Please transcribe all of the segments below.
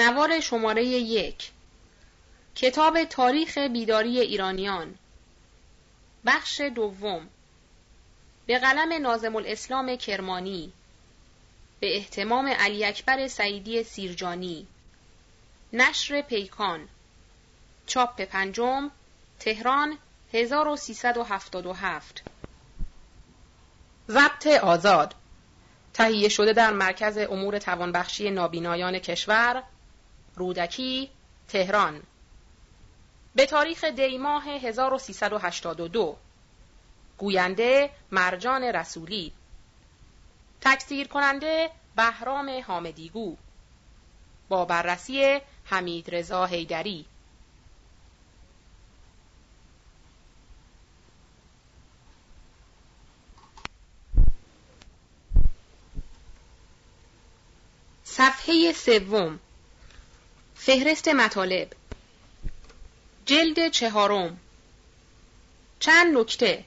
نوار شماره یک. کتاب تاریخ بیداری ایرانیان. بخش دوم. به قلم نازم الاسلام کرمانی. به احتمام علی اکبر سعیدی سیرجانی. نشر پیکان. چاپ پنجم تهران 1377 ضبط آزاد. تهیه شده در مرکز امور توانبخشی نابینایان کشور رودکی تهران. به تاریخ دی ماه 1382 گوینده مرجان رسولی. تکثیر کننده بهرام حامدیگو. با بررسی حمید رضا حیدری. صفحه سوم. فهرست مطالب. جلد چهارم. چند نکته؟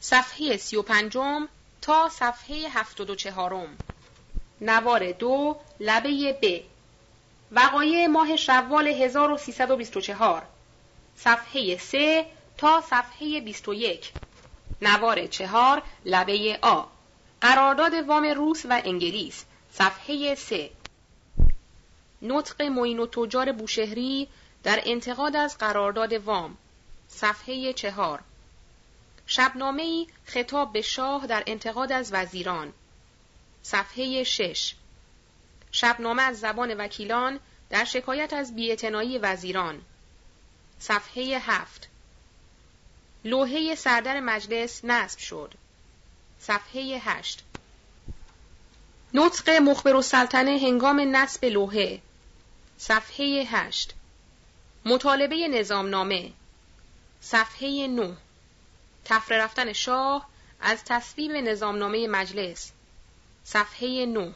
صفحه سی و پنجم تا صفحه هفتاد و چهارم. نوار دو لبه ب. وقایع ماه شوال 1324 صفحه سه تا صفحه 21 نوار چهار لبه آ. قرارداد وام روس و انگلیس. صفحه سه. نطق معین و تجار بوشهری در انتقاد از قرارداد وام. صفحه چهار. شبنامه ای خطاب به شاه در انتقاد از وزیران. صفحه شش. شبنامه از زبان وکیلان در شکایت از بیعتنایی وزیران. صفحه هفت. لوحه سردر مجلس نصب شد. صفحه هشت. نطق مخبر السلطنه هنگام نصب لوحه. صفحه هشت. مطالبه نظامنامه. صفحه 9 تفره رفتن شاه از تصویب نظامنامه مجلس. صفحه 9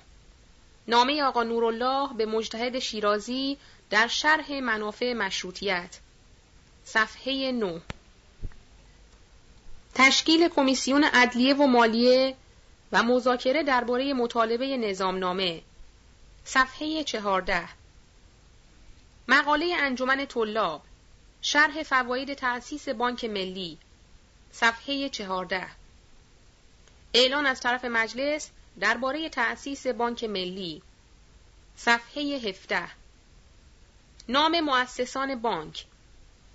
نامه آقا نورالله به مجتهد شیرازی در شرح منافع مشروطیت. صفحه 9 تشکیل کمیسیون عدلیه و مالیه و مذاکره درباره مطالبه نظامنامه. صفحه 14 مقاله انجمن طلاب شرح فواید تأسیس بانک ملی صفحه 14 اعلان از طرف مجلس درباره تأسیس بانک ملی صفحه 17 نام مؤسسان بانک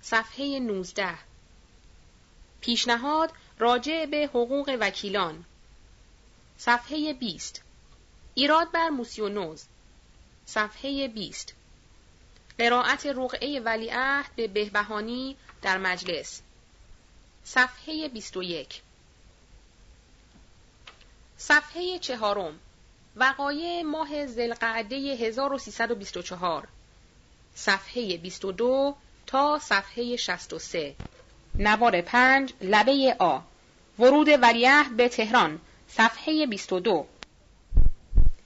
صفحه 19 پیشنهاد راجع به حقوق وکیلان صفحه 20 ایراد بر موسیونوز صفحه 20 قرائت رقعه ولیعهد به بهبهانی در مجلس. صفحه 21 صفحه چهارم. وقایع ماه زلقعده 1324 صفحه 22 تا صفحه 63 نوار 5 لبه آ. ورود ولیعهد به تهران. صفحه 22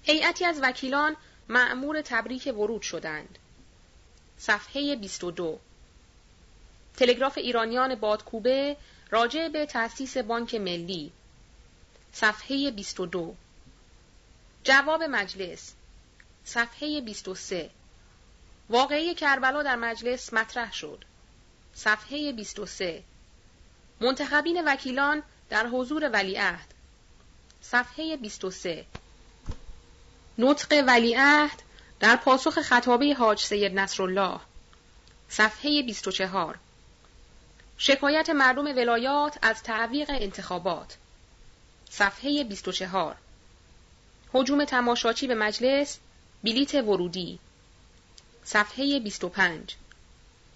هیئتی از وکیلان معمور تبریک ورود شدند. صفحه 22 تلگراف ایرانیان بادکوبه راجع به تأسیس بانک ملی. صفحه 22 جواب مجلس. صفحه 23 واقعی کربلا در مجلس مطرح شد. صفحه 23 منتخبین وکیلان در حضور ولیعهد. صفحه 23 نطق ولیعهد در پاسخ خطابه حاج سید نصرالله صفحه 24 شکایت مردم ولایات از تعویق انتخابات. صفحه 24 حجوم تماشاچی به مجلس بلیت ورودی. صفحه 25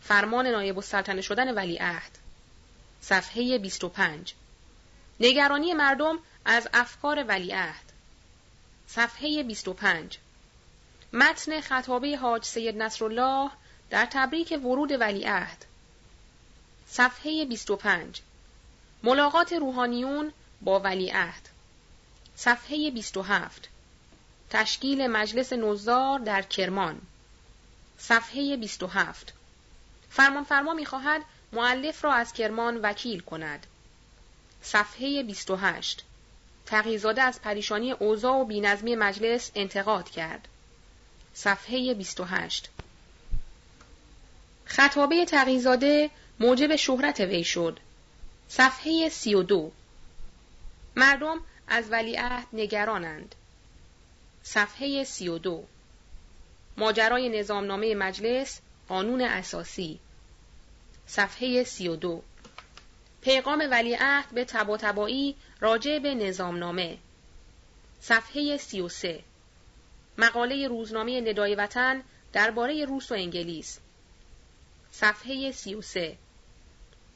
فرمان نایب السلطنه شدن ولیعهد صفحه 25 نگرانی مردم از افکار ولیعهد صفحه 25 متن خطابه حاج سید نصرالله در تبریک ورود ولیعهد صفحه 25 ملاقات روحانیون با ولیعهد صفحه 27 تشکیل مجلس نوزار در کرمان. صفحه 27 فرمان فرما می خواهد معلف را از کرمان وکیل کند. صفحه 28 تقیزاده از پریشانی اوضاع و بینظمی مجلس انتقاد کرد. صفحه 28 خطابه تقیزاده موجب شهرت وی شد. صفحه 32 مردم از ولیعهد نگرانند. صفحه 32 ماجرای نظامنامه مجلس قانون اساسی. صفحه 32 پیغام ولیعهد به تبا راجع به نظامنامه. صفحه 33 مقاله روزنامه ندای وطن درباره روس و انگلیس. صفحه 33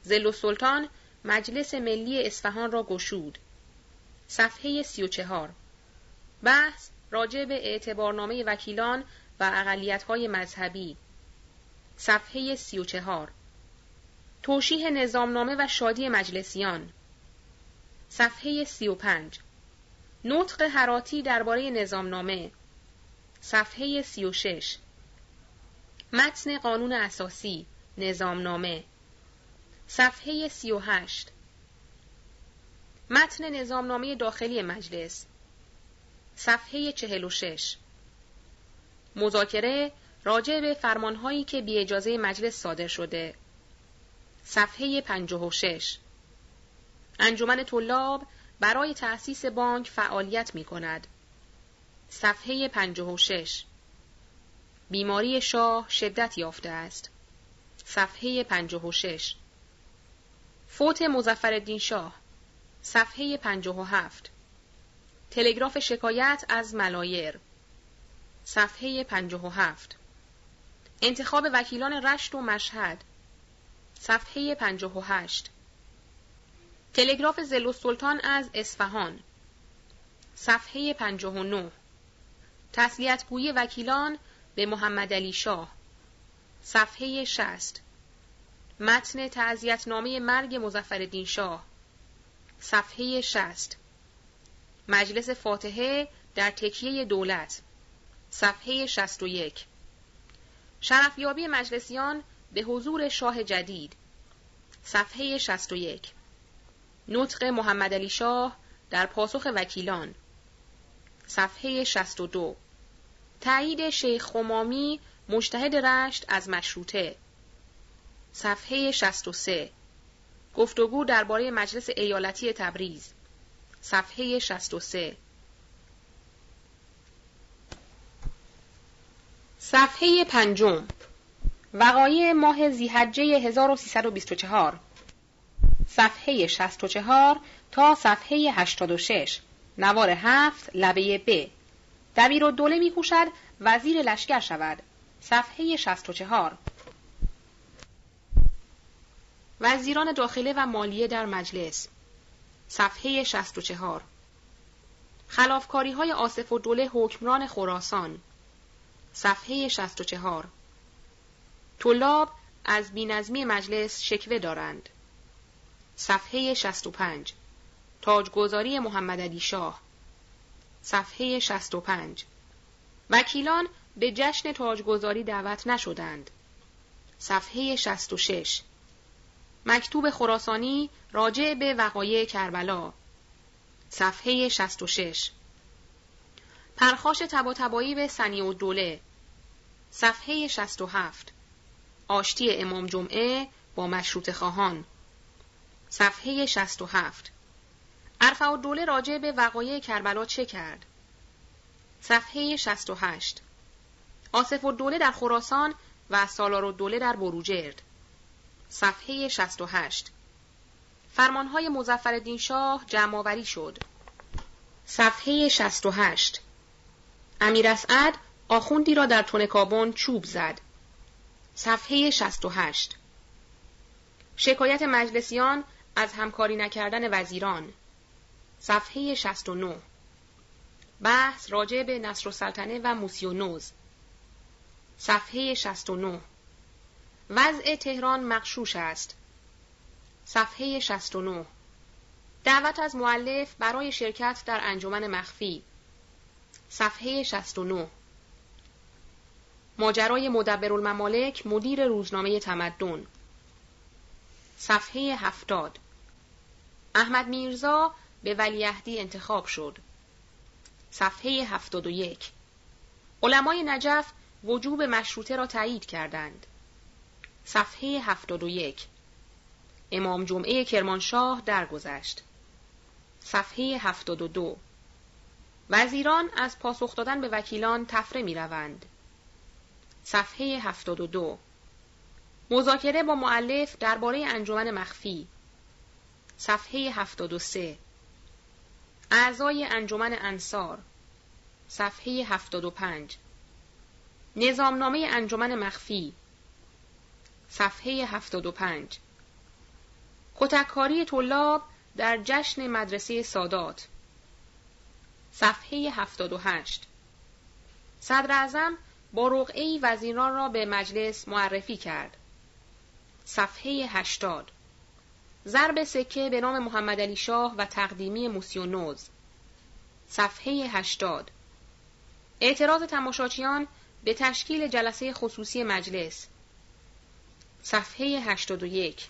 زل سلطان مجلس ملی اصفهان را گشود. صفحه 34 بحث راجع به اعتبارنامه وکیلان و اقلیت‌های مذهبی. صفحه 34 توشیح نظامنامه و شادی مجلسیان. صفحه 35 نطق حراتی درباره نظامنامه. صفحه 36 متن قانون اساسی نظامنامه. صفحه 38 متن نظامنامه داخلی مجلس. صفحه 46 مذاکره راجع به فرمانهایی که بی اجازه مجلس صادر شده. صفحه 56 انجمن طلاب برای تأسیس بانک فعالیت می کند. صفحه 56 بیماری شاه شدت یافته است. صفحه 56 فوت مزفر شاه. صفحه 57 تلگراف شکایت از ملایر. صفحه 57 انتخاب وکیلان رشت و مشهد. صفحه 58 تلگراف زل سلطان از اصفهان. صفحه 59 تسلیت گوی وکیلان به محمد علی شاه. صفحه 60 متن نامه مرگ مزفر شاه. صفحه 60 مجلس فاتحه در تکیه دولت. صفحه 61 شرفیابی مجلسیان به حضور شاه جدید. صفحه 61 نطق محمد علی شاه در پاسخ وکیلان. صفحه 62 تایید شیخ خمامی مجتهد رشت از مشروطه. صفحه 63 گفتگو درباره مجلس ایالتی تبریز. صفحه 63 صفحه پنجم. وقایع ماه زیحجه 1324 صفحه 64 تا صفحه 86 نوار هفت لبه ب. دبیر و دوله می کوشد وزیر لشکر شود. صفحه 64 وزیران داخله و مالیه در مجلس. صفحه 64 خلافکاری های آصف و دوله حکمران خراسان. صفحه 64 طلاب از بینظمی مجلس شکوه دارند. صفحه 65 تاجگذاری محمد علی شاه. صفحه 65 وکیلان به جشن تاجگذاری دعوت نشدند. صفحه 66 مکتوب خراسانی راجع به وقایع کربلا. صفحه 66 پرخاش تبا به سنی و دوله صفحه 67 آشتی امام جمعه با مشروط خواهان. صفحه 67 عرفه و دوله راجع به وقایع کربلا چه کرد؟ صفحه 68 آصف و دوله در خراسان و سالار و دوله در بروجرد. صفحه 68 فرمانهای مزفر شاه جمعآوری شد. صفحه 68 امیر اسعد آخوندی را در تونکابون چوب زد. صفحه 68 شکایت مجلسیان از همکاری نکردن وزیران. صفحه 69 بحث راجع به نصر و سلطنه و موسیونوز. صفحه 69 وضع تهران مقشوش است. صفحه 69 دعوت از معلف برای شرکت در انجمن مخفی. صفحه 69 ماجرای مدبر الممالک مدیر روزنامه تمدن. صفحه هفتاد. احمد میرزا به ولیهدی انتخاب شد. صفحه هفتاد و یک. علمای نجف وجوب مشروطه را تایید کردند. صفحه 71 امام جمعه کرمانشاه درگذشت. صفحه 72 وزیران از پاسخ دادن به وکیلان تفره می روند. صفحه 72 مذاکره با معلف درباره انجمن مخفی. صفحه 73 اعضای انجمن انصار صفحه 75 نظامنامه انجمن مخفی صفحه 75 کتککاری طلاب در جشن مدرسه سادات صفحه 78 صدر اعظم با رقعی وزیران را به مجلس معرفی کرد. صفحه 80 ضرب سکه به نام محمد علی شاه و تقدیمی موسیونوز صفحه 80 اعتراض تماشاچیان به تشکیل جلسه خصوصی مجلس. صفحه 81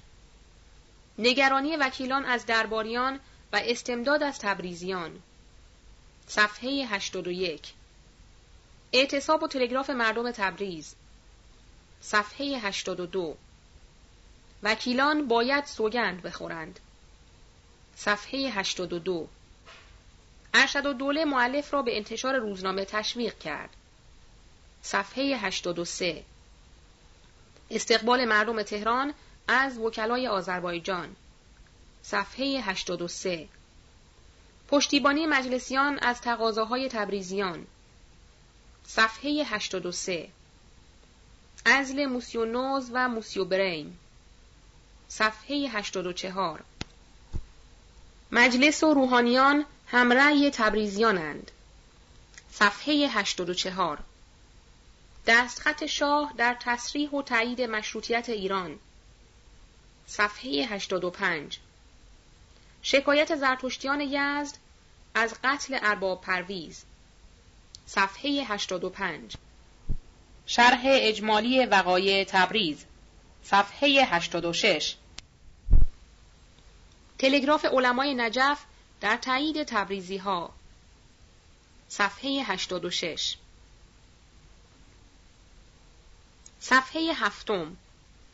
نگرانی وکیلان از درباریان و استمداد از تبریزیان. صفحه 81 اعتصاب و تلگراف مردم تبریز. صفحه 82 وکیلان باید سوگند بخورند. صفحه 82 ارشد و دوله معلف را به انتشار روزنامه تشویق کرد. صفحه 83 استقبال مردم تهران از وکلای آذربایجان. صفحه 83 پشتیبانی مجلسیان از تقاضاهای تبریزیان. صفحه 83 ازل موسیونوز و موسیو برین صفحه 84 مجلس و روحانیان همرأی تبریزیانند. صفحه 84 دستخط شاه در تصریح و تایید مشروطیت ایران. صفحه 85 شکایت زرتشتیان یزد از قتل ارباب پرویز. صفحه 85 شرح اجمالی وقایع تبریز. صفحه 86 تلگراف علمای نجف در تایید تبریزی ها صفحه 86 صفحه هفتم.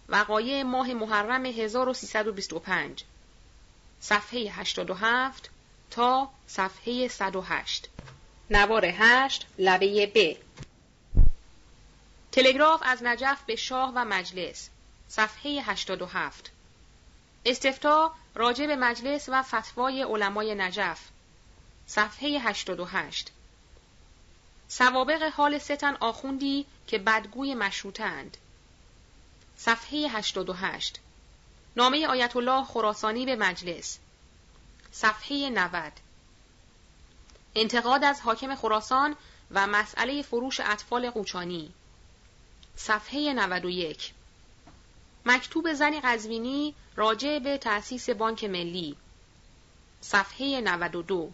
وقایع ماه محرم 1325 صفحه 87 تا صفحه 108 نوار 8 لبه ب. تلگراف از نجف به شاه و مجلس. صفحه 87 استفتا راجع به مجلس و فتوای علمای نجف. صفحه 88 سوابق حال ستن آخوندی که بدگوی مشروطند صفحه 88 نامه آیت الله خراسانی به مجلس. صفحه 90 انتقاد از حاکم خراسان و مسئله فروش اطفال قوچانی. صفحه 91 مکتوب زنی قزوینی راجع به تأسیس بانک ملی. صفحه 92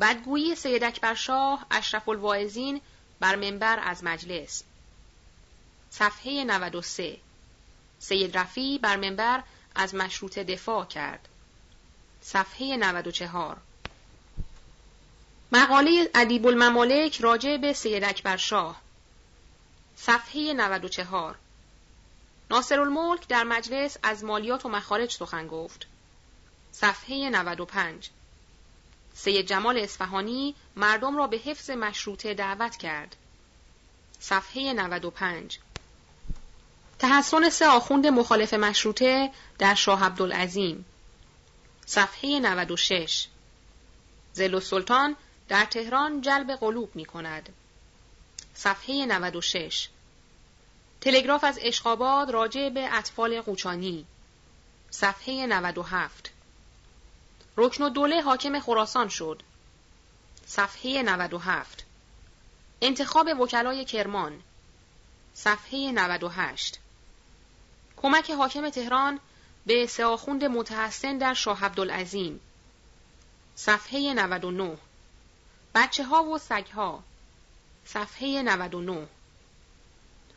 بدگویی سید اکبر شاه اشرف الواعظین بر منبر از مجلس. صفحه 93 سید رفی بر منبر از مشروط دفاع کرد. صفحه 94 مقاله ادیب الممالک راجع به سید اکبر شاه. صفحه 94 ناصر الملک در مجلس از مالیات و مخارج سخن گفت. صفحه 95 سید جمال اصفهانی مردم را به حفظ مشروطه دعوت کرد. صفحه 95 تحسن سه آخوند مخالف مشروطه در شاه عبدالعظیم. صفحه 96 زل سلطان در تهران جلب قلوب می کند. صفحه 96 تلگراف از اشقاباد راجع به اطفال قوچانی. صفحه 97 رکن دوله حاکم خراسان شد. صفحه 97 انتخاب وکلای کرمان. صفحه 98 کمک حاکم تهران به ساخوند متحسن در شاه عبدالعظیم. صفحه 99 بچه ها و سگ ها صفحه 99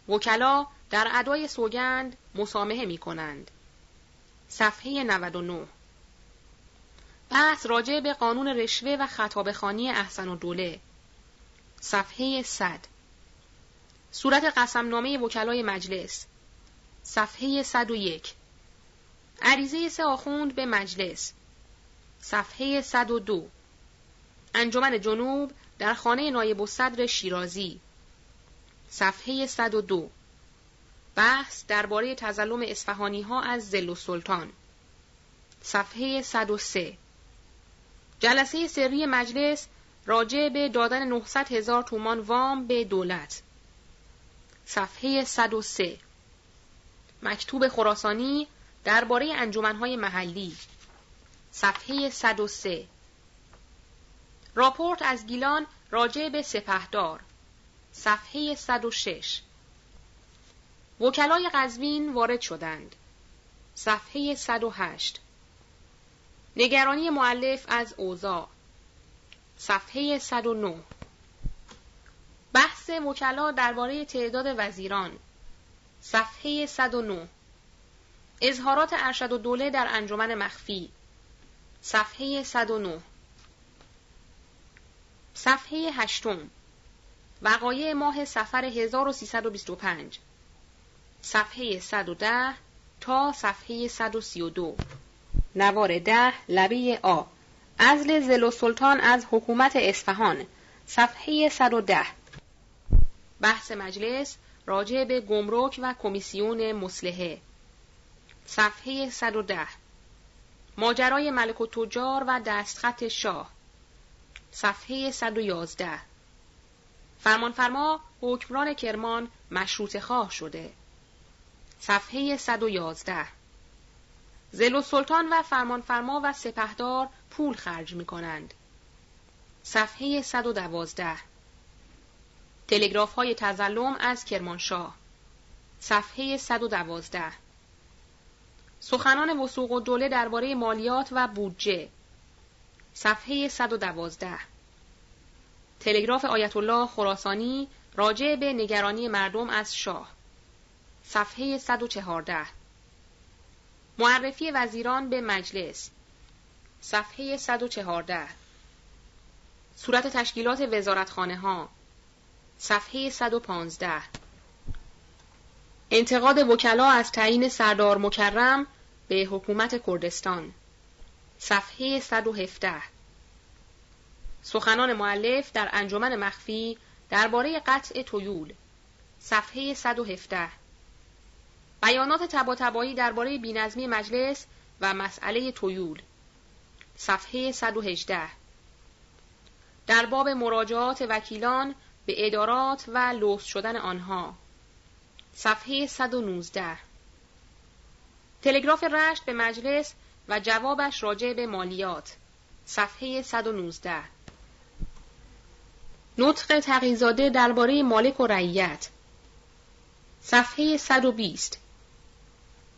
وکلا در ادای سوگند مسامحه می کنند صفحه 99 بحث راجع به قانون رشوه و خطاب خانی احسن و دوله. صفحه 100 صورت قسمنامه وکلای مجلس. صفحه 101 عریضه سه آخوند به مجلس. صفحه 102 انجمن جنوب در خانه نایب الصدر شیرازی. صفحه 102 بحث درباره تظلم اصفهانی ها از زل و سلطان. صفحه 103 جلسه سری مجلس راجع به دادن 900 هزار تومان وام به دولت. صفحه 103 مکتوب خراسانی درباره انجمنهای محلی. صفحه 103 راپورت از گیلان راجع به سپهدار. صفحه 106 وکلای قزوین وارد شدند. صفحه 108 نگرانی معلف از اوضاع. صفحه 109 بحث وکلا درباره تعداد وزیران. صفحه 109 اظهارات ارشد و دوله در انجمن مخفی. صفحه 109 صفحه هشتم. وقایع ماه سفر 1325 صفحه 110 تا صفحه 132 نوار ده لبه آ. ازل زل سلطان از حکومت اصفهان. صفحه 110 بحث مجلس راجع به گمرک و کمیسیون مسلحه صفحه 110 ماجرای ملک و تجار و دستخط شاه. صفحه 111 فرمانفرما حکمران کرمان مشروط خواه شده. صفحه 111 زل و سلطان و فرمانفرما و سپهدار پول خرج می کنند. صفحه 112 تلگراف های تزلم از کرمانشاه. صفحه 112 سخنان وسوق و دوله درباره مالیات و بودجه. صفحه 112 تلگراف آیت الله خراسانی راجع به نگرانی مردم از شاه. صفحه 114 معرفی وزیران به مجلس. صفحه 114 صورت تشکیلات وزارتخانه ها صفحه 115 انتقاد وکلا از تعیین سردار مکرم به حکومت کردستان. صفحه 117 سخنان معلف در انجمن مخفی درباره قطع تویول صفحه 117 بیانات تباتبایی درباره بینظمی مجلس و مسئله تویول صفحه 118 در باب مراجعات وکیلان به ادارات و لوس شدن آنها صفحه 119 تلگراف رشت به مجلس و جوابش راجع به مالیات صفحه 119 نطق تقیزاده درباره مالک و رعیت. صفحه 120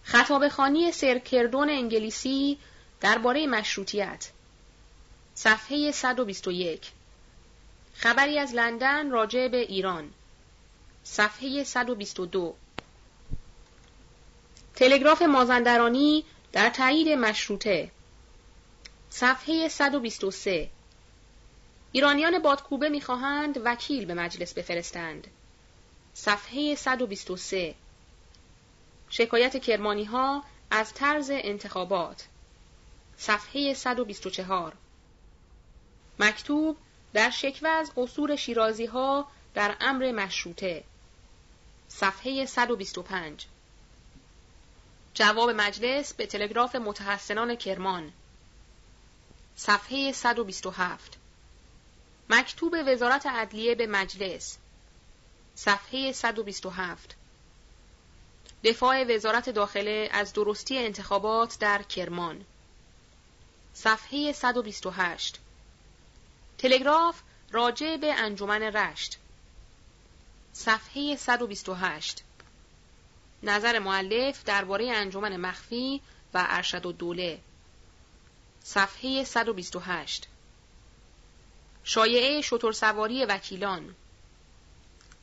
خطاب خانی سرکردون انگلیسی درباره مشروطیت. صفحه 121 خبری از لندن راجع به ایران. صفحه 122 تلگراف مازندرانی در تایید مشروطه. صفحه 123 ایرانیان بادکوبه می‌خواهند وکیل به مجلس بفرستند. صفحه 123 شکایت کرمانی ها از طرز انتخابات. صفحه 124 مکتوب در شکوه از قصور شیرازی ها در امر مشروطه. صفحه 125 جواب مجلس به تلگراف متحسنان کرمان. صفحه 127 مکتوب وزارت عدلیه به مجلس صفحه 127 دفاع وزارت داخله از درستی انتخابات در کرمان. صفحه 128 تلگراف راجع به انجمن رشت. صفحه 128 نظر معلف درباره انجمن مخفی و ارشد و دوله صفحه 128 شایعه شطور سواری وکیلان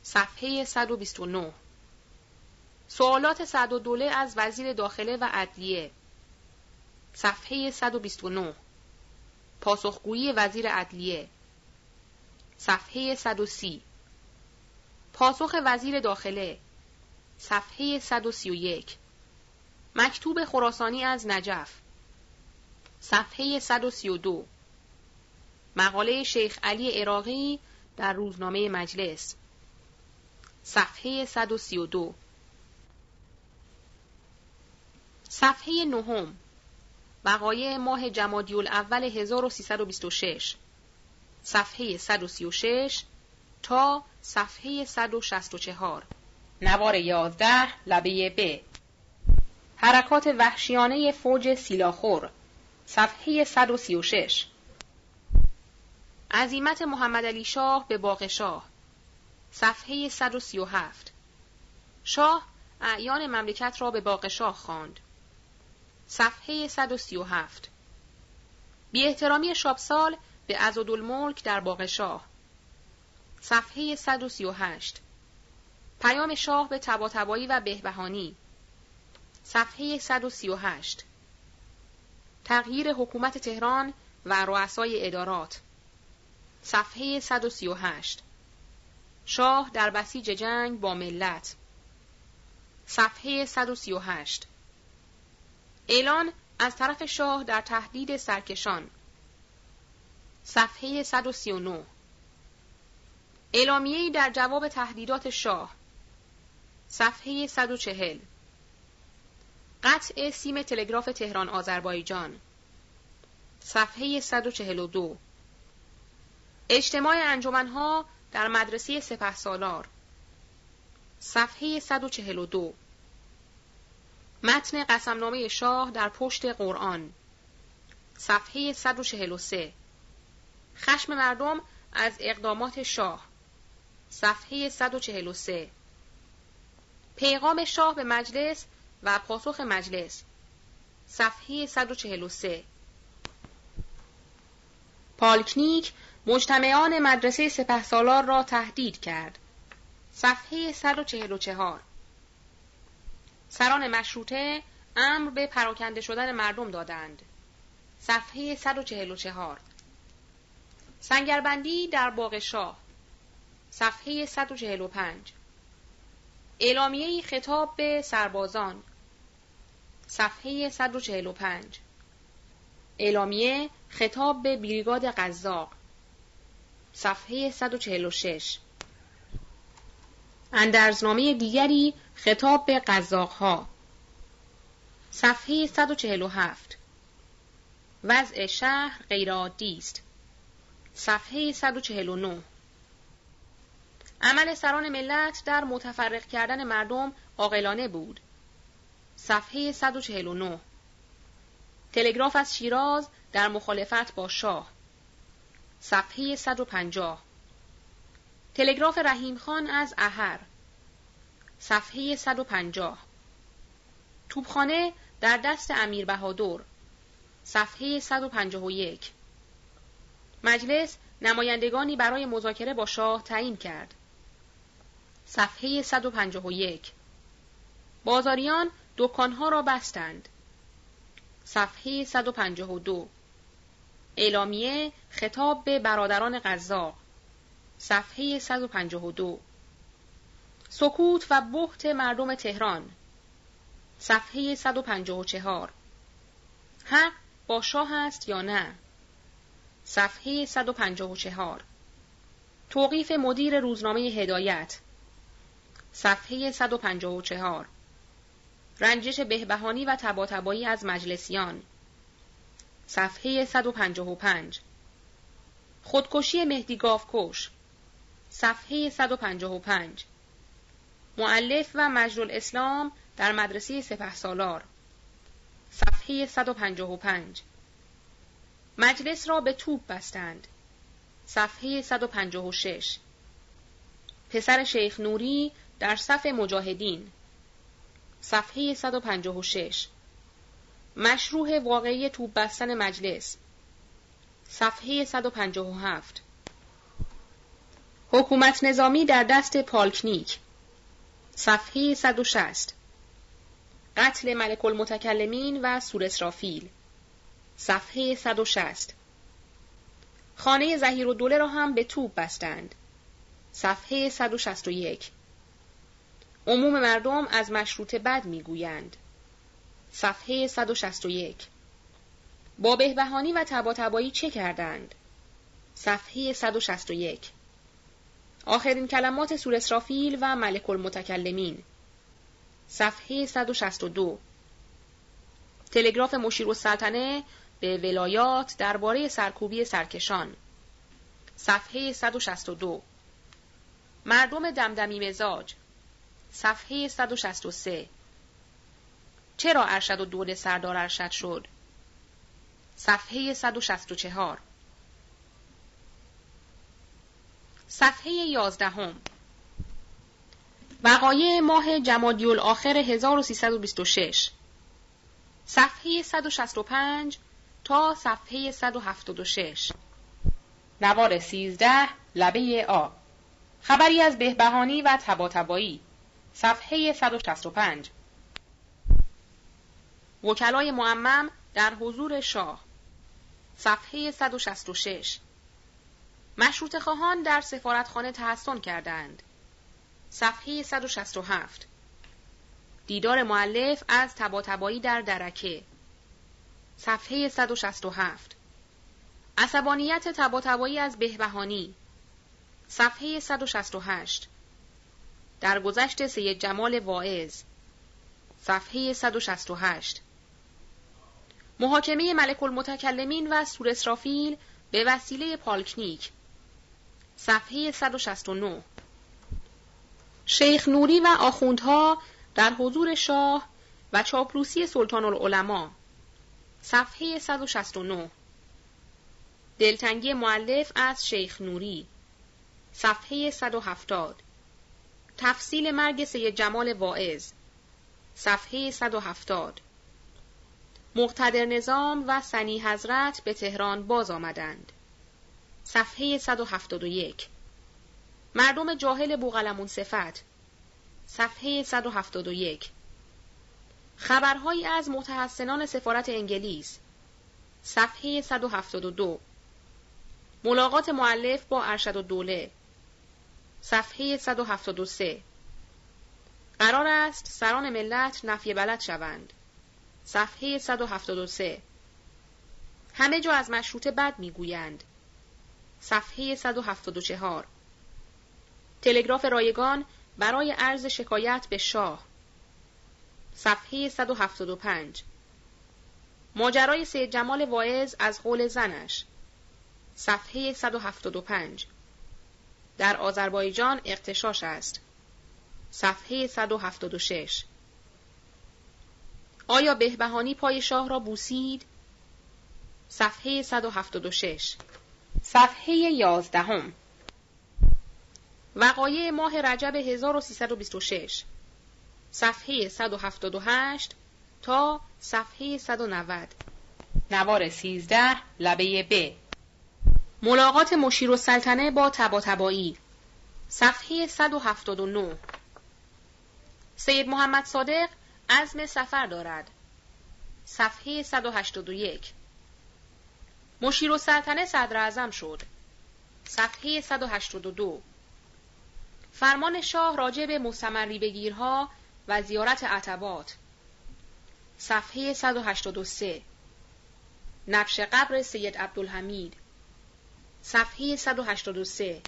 صفحه 129 سوالات سعد و دوله از وزیر داخله و عدلیه. صفحه 129 پاسخگویی وزیر عدلیه. صفحه 130 پاسخ وزیر داخله. صفحه 131 مکتوب خراسانی از نجف. صفحه 132 مقاله شیخ علی عراقی در روزنامه مجلس. صفحه 132 صفحه نهم. وقایع ماه جمادی الاول 1326 صفحه 136 تا صفحه 164 نوار 11 لبه ب. حرکات وحشیانه فوج سیلاخور. صفحه 136 عزیمت محمد علی شاه به باغ شاه. صفحه 137 شاه اعیان مملکت را به باغ شاه خواند. صفحه 137 بی احترامی شابسال به عزدالملک در باغ شاه. صفحه 138 پیام شاه به تباتبایی و بهبهانی. صفحه 138 تغییر حکومت تهران و رؤسای ادارات. صفحه 138 شاه در بسیج جنگ با ملت. صفحه 138 اعلان از طرف شاه در تهدید سرکشان. صفحه 139 اعلامیه‌ای در جواب تهدیدات شاه. صفحه 140 قطع سیم تلگراف تهران آذربایجان. صفحه 142 اجتماع انجمنها در مدرسه سپه سالار صفحه 142 متن قسمنامه شاه در پشت قرآن. صفحه 143 خشم مردم از اقدامات شاه. صفحه 143 پیغام شاه به مجلس و پاسخ مجلس. صفحه 143 پالکنیک مجتمعان مدرسه سپه سالار را تهدید کرد. صفحه 144 سران مشروطه امر به پراکنده شدن مردم دادند. صفحه 144 سنگربندی در باغ شاه. صفحه 145 اعلامیه خطاب به سربازان. صفحه 145 اعلامیه خطاب به بریگاد قزاق. صفحه 146 اندرزنامه دیگری خطاب به قزاقها. صفحه 147 وضع شهر غیرعادی است. صفحه 149 عمل سران ملت در متفرق کردن مردم عاقلانه بود. صفحه 149 تلگراف از شیراز در مخالفت با شاه. صفحه 150 تلگراف رحیم خان از اهر صفحه 150 توبخانه در دست امیر بهادر. صفحه 151 مجلس نمایندگانی برای مذاکره با شاه تعیین کرد. صفحه 151 بازاریان دکانها را بستند. صفحه 152 اعلامیه خطاب به برادران قزاق صفحه 152 سکوت و بحت مردم تهران صفحه 154 حق با شاه است یا نه؟ صفحه 154 توقیف مدیر روزنامه هدایت صفحه 154 رنجش بهبهانی و تباتبایی از مجلسیان. صفحه 155 خودکشی مهدی گاوکش صفحه 155 معلف و مجرول اسلام در مدرسه سپه سالار. صفحه 155 مجلس را به توپ بستند. صفحه 156 پسر شیخ نوری در صف مجاهدین. صفحه 156 مشروع واقعی توپ بستن مجلس. صفحه 157 حکومت نظامی در دست پالکنیک. صفحه 160 قتل ملک المتکلمین و سور اسرافیل. صفحه 160 خانه زهیر و دوله را هم به توپ بستند. صفحه 161 عموم مردم از مشروط بد می‌گویند. صفحه 161 با بهبهانی و تبا چه کردند؟ صفحه 161 آخرین کلمات سور اسرافیل و ملک المتکلمین. صفحه 162 تلگراف مشیر سلطنه به ولایات درباره سرکوبی سرکشان. صفحه 162 مردم دمدمی مزاج. صفحه 163 چرا ارشد و دوله سردار ارشد شد؟ صفحه 164 صفحه 11 وقایع ماه جمادی الاخر 1326 صفحه 165 تا صفحه 176 نوار 13 لبه آ. خبری از بهبهانی و تباتبایی صفحه 165 وکلای معمم در حضور شاه. صفحه 166 مشروط خواهان در سفارتخانه تحسن کردند. صفحه 167 دیدار معلف از تباتبایی در درکه. صفحه 167 عصبانیت تباتبایی از بهبهانی. صفحه 168 در گذشت سید جمال واعظ. صفحه 168 محاکمه ملک المتکلمین و سور اسرافیل به وسیله پالکنیک. صفحه 169 شیخ نوری و آخوندها در حضور شاه و چاپلوسی سلطان العلماء صفحه 169 دلتنگی معلف از شیخ نوری. صفحه 170 تفصیل مرگ سید جمال واعظ. صفحه 170 مقتدر نظام و سنی حضرت به تهران باز آمدند. صفحه 171 مردم جاهل بوغلمون صفت. صفحه 171 خبرهایی از متحسنان سفارت انگلیس. صفحه 172 ملاقات معلف با ارشد و دوله صفحه 173 قرار است سران ملت نفی بلد شوند. صفحه 173 همه جا از مشروط بد می‌گویند. صفحه 174 تلگراف رایگان برای عرض شکایت به شاه. صفحه 175 ماجرای سید جمال واعظ از قول زنش. صفحه 175 در آذربایجان اقتشاش است. صفحه 176 آیا بهبهانی پای شاه را بوسید؟ صفحه 176 صفحه 11 وقایع ماه رجب 1326 صفحه 178 تا صفحه 190 نوار 13 لبه ب. ملاقات مشیر و سلطنه با تبا صفحه 179 سید محمد صادق عزم سفر دارد. صفحه 181 مشیر و سلطنه صدر اعظم شد. صفحه 182 فرمان شاه راجع به مستمری بگیرها و زیارت عتبات صفحه 183 نبش قبر سید عبدالحمید. صفحه 183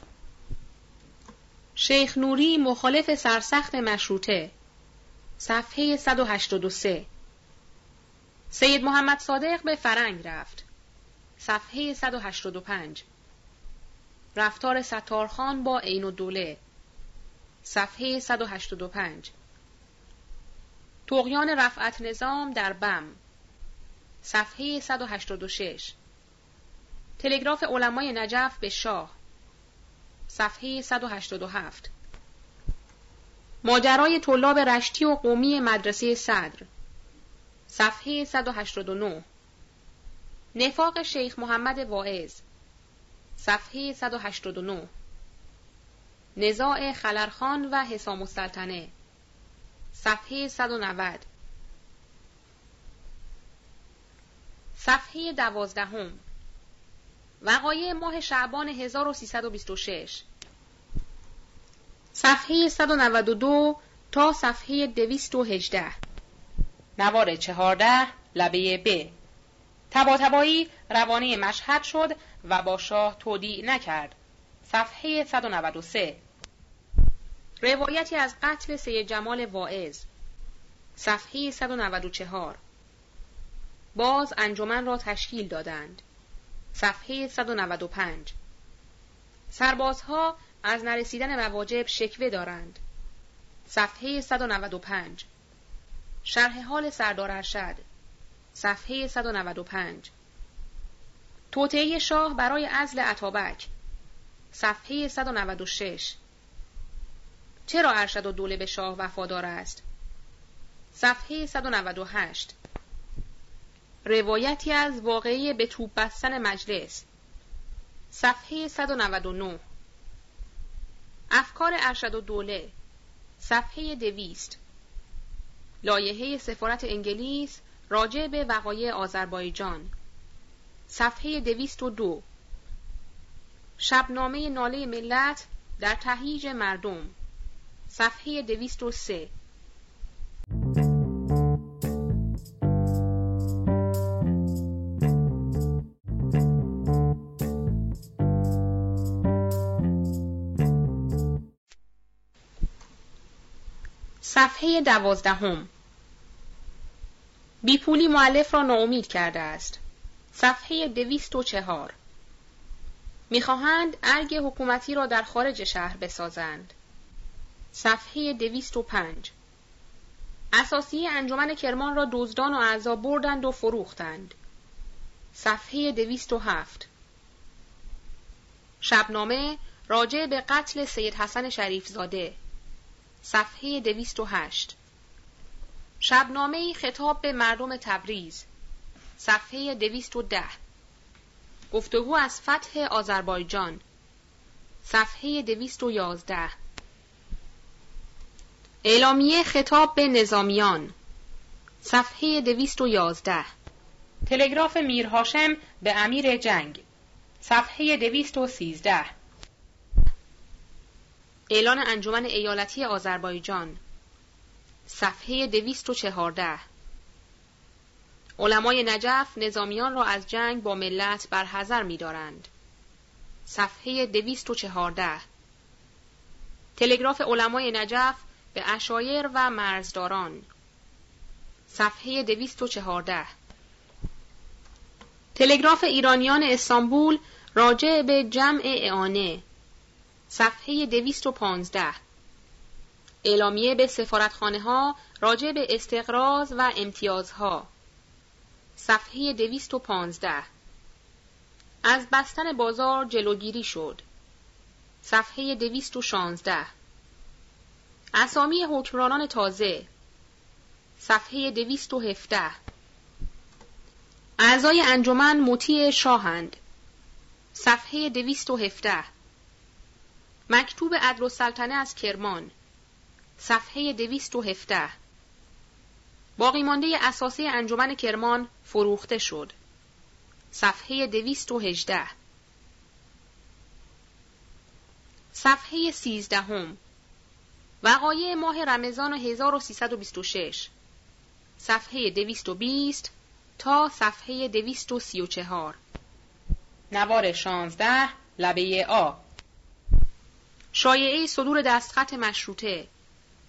شیخ نوری مخالف سرسخت مشروطه. صفحه 183 سید محمد صادق به فرنگ رفت. صفحه 185 رفتار ستارخان با عین دوله. صفحه 185 تقیان رفعت نظام در بم. صفحه 186 تلگراف علمای نجف به شاه. صفحه 187 ماجرای طلاب رشتی و قومی مدرسه صدر. صفحه 189 نفاق شیخ محمد واعظ. صفحه 189 نزاع خلرخان و حسام السلطنه. صفحه 190 صفحه دوازدهم. وقایع ماه شعبان 1326 صفحه 192 تا صفحه 218 نوار 14 لبه ب. تبا تبایی روانه مشهد شد و با شاه تودیع نکرد. صفحه 193 روایتی از قتل سید جمال واعظ. صفحه 194 باز انجمن را تشکیل دادند. صفحه 195 سربازها از نرسیدن مواجب شکوه دارند. صفحه 195 شرح حال سردار ارشد. صفحه 195 توطعه شاه برای ازل عطابک صفحه 196 چرا ارشد و دوله به شاه وفادار است؟ صفحه 198 روایتی از واقعی به توپ بستن مجلس. صفحه 199 افکار ارشد و دوله صفحه دویست. لایحه سفارت انگلیس راجع به وقایع آذربایجان. صفحه دویست و دو. شبنامه ناله ملت در تهییج مردم. صفحه دویست و سه. صفحه دوازدهم بیپولی معلف را ناامید کرده است. صفحه دویست و چهار می‌خواهند ارگ حکومتی را در خارج شهر بسازند. صفحه دویست و پنج اساسی انجمن کرمان را دزدان و اعضا بردند و فروختند. صفحه دویست و هفت شبنامه راجع به قتل سید حسن شریفزاده صفحه دویست و هشت. شبنامه خطاب به مردم تبریز. صفحه دویست و ده. گفتگو از فتح آذربایجان. صفحه دویست و یازده. اعلامیه خطاب به نظامیان. صفحه دویست و یازده. تلگراف میرهاشم به امیر جنگ. صفحه دویست و سیزده. اعلان انجمن ایالتی آذربایجان. صفحه دویست و چهارده. علمای نجف نظامیان را از جنگ با ملت برحضر می دارند. صفحه دویست و چهارده. تلگراف علمای نجف به اشایر و مرزداران. صفحه دویست و چهارده. تلگراف ایرانیان استانبول راجع به جمع اعانه. صفحه دویست و پانزده. اعلامیه به سفارتخانه ها راجع به استقراض و امتیازها. صفحه دویست و پانزده. از بستن بازار جلوگیری شد. صفحه دویست و شانزده. اسامی حکمرانان تازه. صفحه دویست و هفته اعضای انجمن مطیع شاهند. صفحه دویست و هفته مکتوب عدل سلطنه از کرمان صفحه دویست و هفته. باقی مانده اساسی انجمن کرمان فروخته شد. صفحه دویست و هجده. صفحه سیزدهم. وقایع ماه رمضان 1326 صفحه دویست و بیست تا صفحه دویست و سی و چهار. نوار شانزده لبه آ. شایعه صدور دستخط مشروطه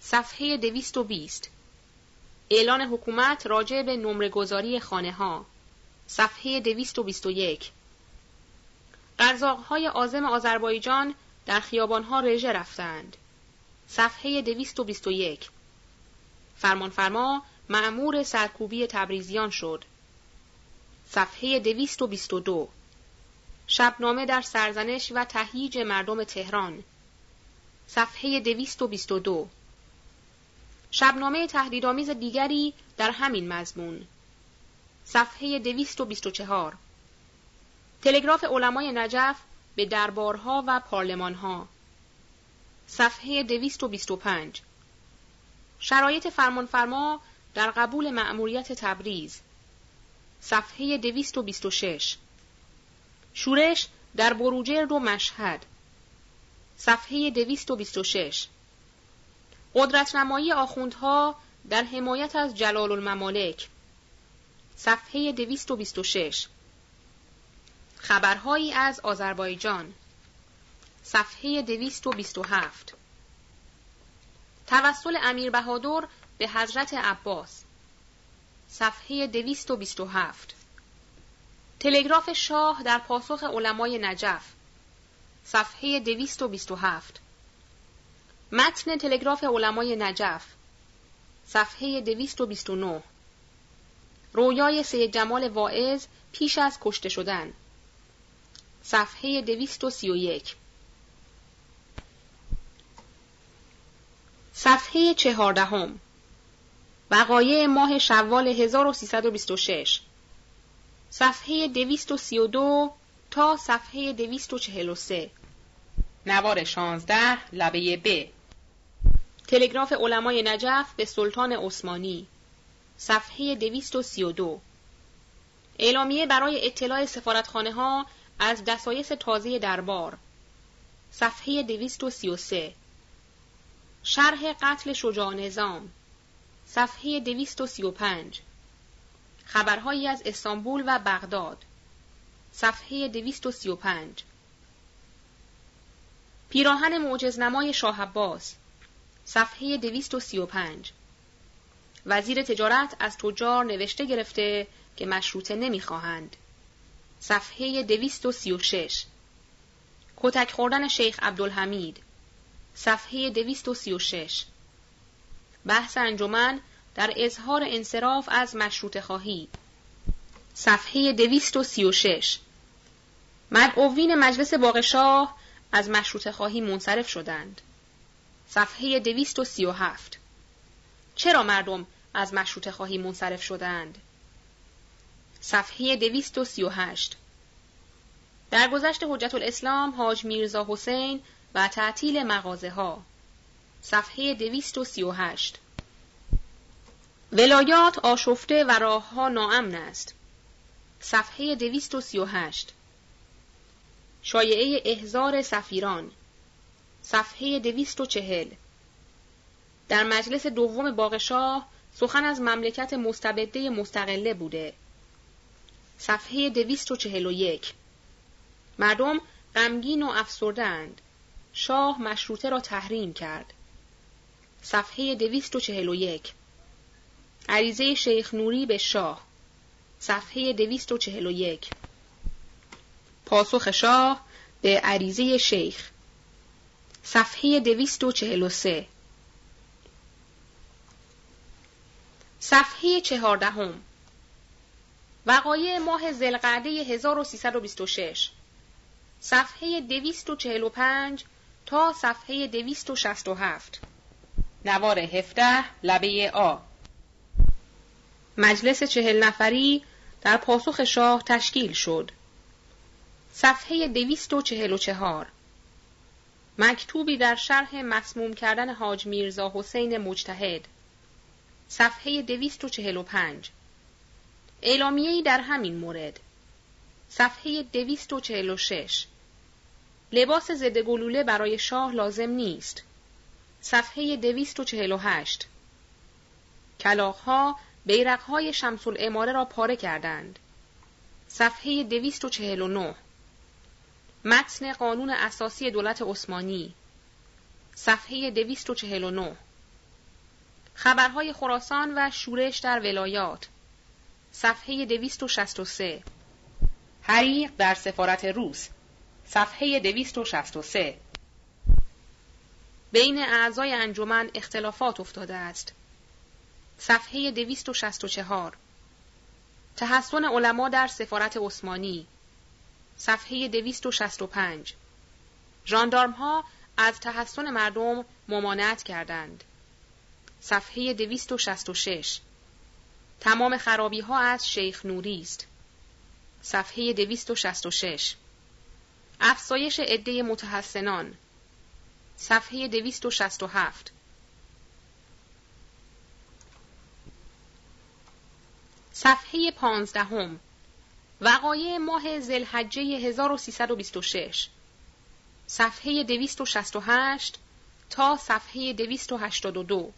صفحه دویست و بیست. اعلان حکومت راجع به نمره گذاری خانه ها صفحه دویست و بیست و یک. های آزم آذربایجان در ها رژه رفتند. صفحه دویست و بیست و یک. فرمانفرما معمور سرکوبی تبریزیان شد. صفحه دویست و بیست و دو. شبنامه در سرزنش و تهییج مردم تهران. صفحه دویست و بیست و دو. شبنامه تهدیدآمیز دیگری در همین مضمون. صفحه دویست و بیست و چهار. تلگراف علمای نجف به دربارها و پارلمانها. صفحه دویست و بیست و پنج. شرایط فرمانفرما در قبول مأموریت تبریز. صفحه دویست و بیست و شش. شورش در بروجرد و مشهد. صفحه 226 قدرت نمایی آخوندها در حمایت از جلال الممالک صفحه 226 خبرهایی از آذربایجان. صفحه 227 توسل امیر بهادر به حضرت عباس. صفحه 227 تلگراف شاه در پاسخ علمای نجف. صفحه 227 متن تلگراف علمای نجف. صفحه 229 رویای سید جمال واعظ پیش از کشته شدن. صفحه 231 صفحه چهاردهم. وقایع ماه شوال 1326 صفحه 232 تا صفحه 243 نوار 16 لبه ب. تلگراف علمای نجف به سلطان عثمانی. صفحه 232 اعلامیه برای اطلاع سفارتخانه ها از دسایس تازه دربار. صفحه 233 شرح قتل شجاع نظام. صفحه 235 خبرهایی از استانبول و بغداد. صفحه 235 پیراهن معجزنمای شاه عباس صفحه 235 وزیر تجارت از تجار نوشته گرفته که مشروطه نمی‌خواهند. صفحه 236 کتک خوردن شیخ عبدالحمید صفحه 236 بحث انجمن در اظهار انصراف از مشروط خواهی صفحه 236 مدعوین مجلس باغشاه از مشروط خواهی منصرف شدند. صفحه 237 چرا مردم از مشروط خواهی منصرف شدند؟ صفحه 238 در گذشت حجت الاسلام حاج میرزا حسین و تعطیل مغازه ها صفحه 238 ولایات آشفته و راه ها ناامن است. صفحه 238 شایعه احزار سفیران. صفحه 240 در مجلس دوم باغشاه سخن از مملکت مستبده مستقله بوده. صفحه 241 مردم غمگین و افسردند شاه مشروطه را تحریم کرد. صفحه 241 عریضه شیخ نوری به شاه. صفحه 241 پاسخ شاه به عریضه شیخ. صفحه 243 صفحه چهاردهم. وقایع ماه زلقعده 1326 صفحه 245 تا صفحه 267 نوار 17 لبه آ. مجلس چهل نفری در پاسخ شاه تشکیل شد. صفحه 244 مکتوبی در شرح مسموم کردن حاج میرزا حسین مجتهد. صفحه 245 اعلامیه‌ای در همین مورد. صفحه 246 لباس ضد گلوله برای شاه لازم نیست. صفحه 248 کلاغها بیرقهای شمس الاماره را پاره کردند. صفحه 249 متن قانون اساسی دولت عثمانی صفحه 249 خبرهای خراسان و شورش در ولایات صفحه 263 حریق در سفارت روس صفحه 263 بین اعضای انجمن اختلافات افتاده است. صفحه 264 تحسن علما در سفارت عثمانی. صفحه 265 ژاندارم ها از تحسن مردم ممانعت کردند. صفحه 266 تمام خرابی ها از شیخ نوری است. صفحه 266 افزایش عده متحسنان. صفحه 267 صفحه پانزدهم. وقایع ماه زلحجه 1326 صفحه 268 تا صفحه 282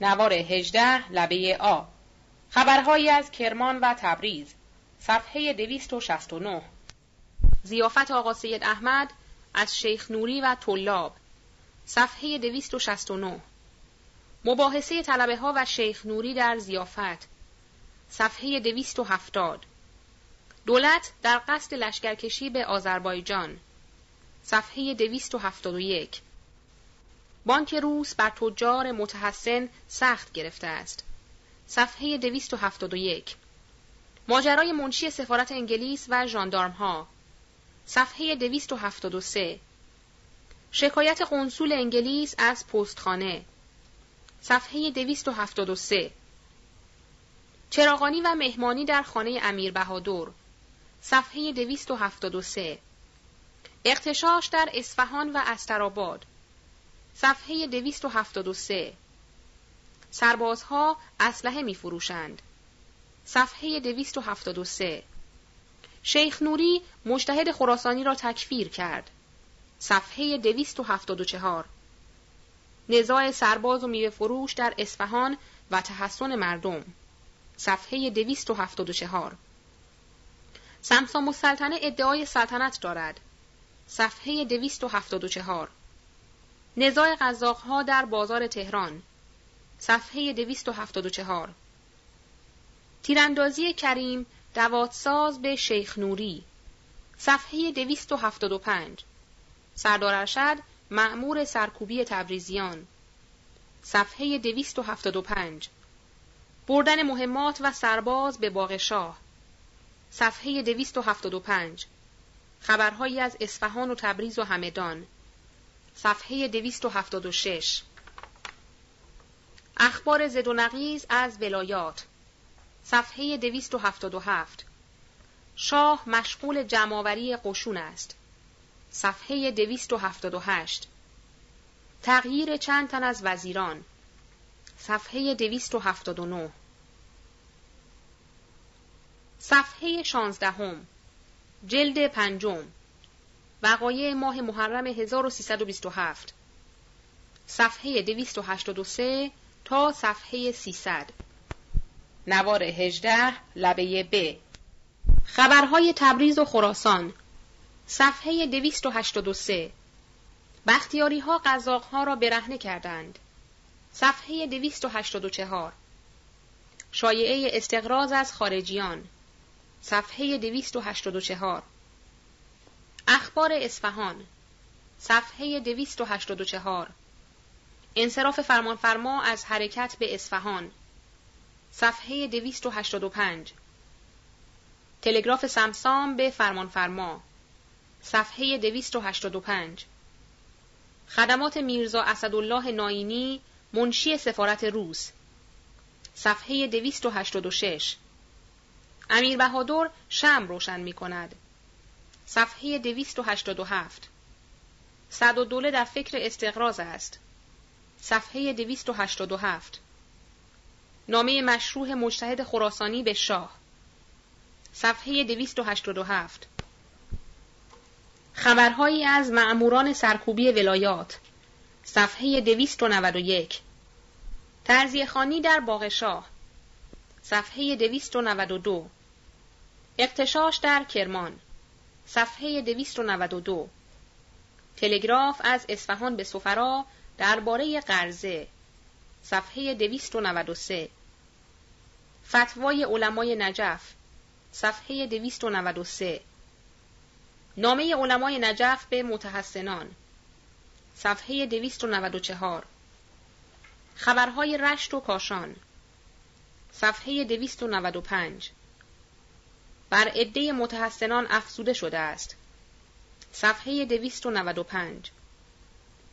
نوار 18 لبه آ. خبرهایی از کرمان و تبریز. صفحه 269 زیافت آقا سید احمد از شیخ نوری و طلاب. صفحه 269 مباحثه طلبه ها و شیخ نوری در زیافت صفحه 270 دولت در قصد لشکرکشی به آذربایجان. صفحه 271 بانک روس بر تجار متحسن سخت گرفته است. صفحه 271 ماجرای منشی سفارت انگلیس و ژاندارم ها صفحه 273 شکایت قنسول انگلیس از پستخانه. صفحه 273 چراغانی و مهمانی در خانه امیر بهادر صفحه 273 اقتشاش در اصفهان و استراباد. صفحه 273 سربازها اسلحه می فروشند صفحه 273 شیخ نوری مجتهد خراسانی را تکفیر کرد. صفحه 274 نزاع سرباز و میوه فروش در اصفهان و تحسن مردم. صفحه 274 سمسام السلطنه ادعای سلطنت دارد. صفحه 274 نزاع قزاقها در بازار تهران. صفحه 274 تیراندازی کریم دواتساز به شیخ نوری. صفحه 275 سردار ارشد معمور سرکوبی تبریزیان. صفحه 275 بردن مهمات و سرباز به باغ شاه. صفحه 275 خبرهایی از اصفهان و تبریز و همدان. صفحه 276 اخبار زد و نقیز از ولایات. صفحه 277 شاه مشغول جمعآوری قشون است. صفحه 278 تغییر چند تن از وزیران. صفحه 279 صفحه شانزدهم جلد پنجم وقایع ماه محرم 1327 صفحه 283 تا صفحه 300 نوار 18 لبه ب. خبرهای تبریز و خراسان. صفحه 283 بختیاری ها قزاق ها را برهنه کردند. صفحه 284 شایعه استقراض از خارجیان. صفحه 284 اخبار اصفهان. صفحه 284 انصراف فرمانفرما از حرکت به اصفهان. صفحه 285 تلگراف سمسام به فرمانفرما. صفحه 285 خدمات میرزا اسدالله ناینی منشی سفارت روس. صفحه 286 امیر بهادر شم روشن می کند صفحه 287 صد و دوله در فکر استقراض است. صفحه 287 نامه مشروع مجتهد خراسانی به شاه. صفحه 287 خبرهایی از معموران سرکوبی ولایات. صفحه 291 ترزیه خانی در باغ شاه. صفحه 292 اقتشاش در کرمان صفحه 292 تلگراف از اصفهان به سفرا درباره قرضه صفحه 293 فتوای علمای نجف صفحه 293 نامه علمای نجف به متحسنان صفحه 294 خبرهای رشت و کاشان صفحه 295 بر عده متحسنان افزوده شده است. صفحه 295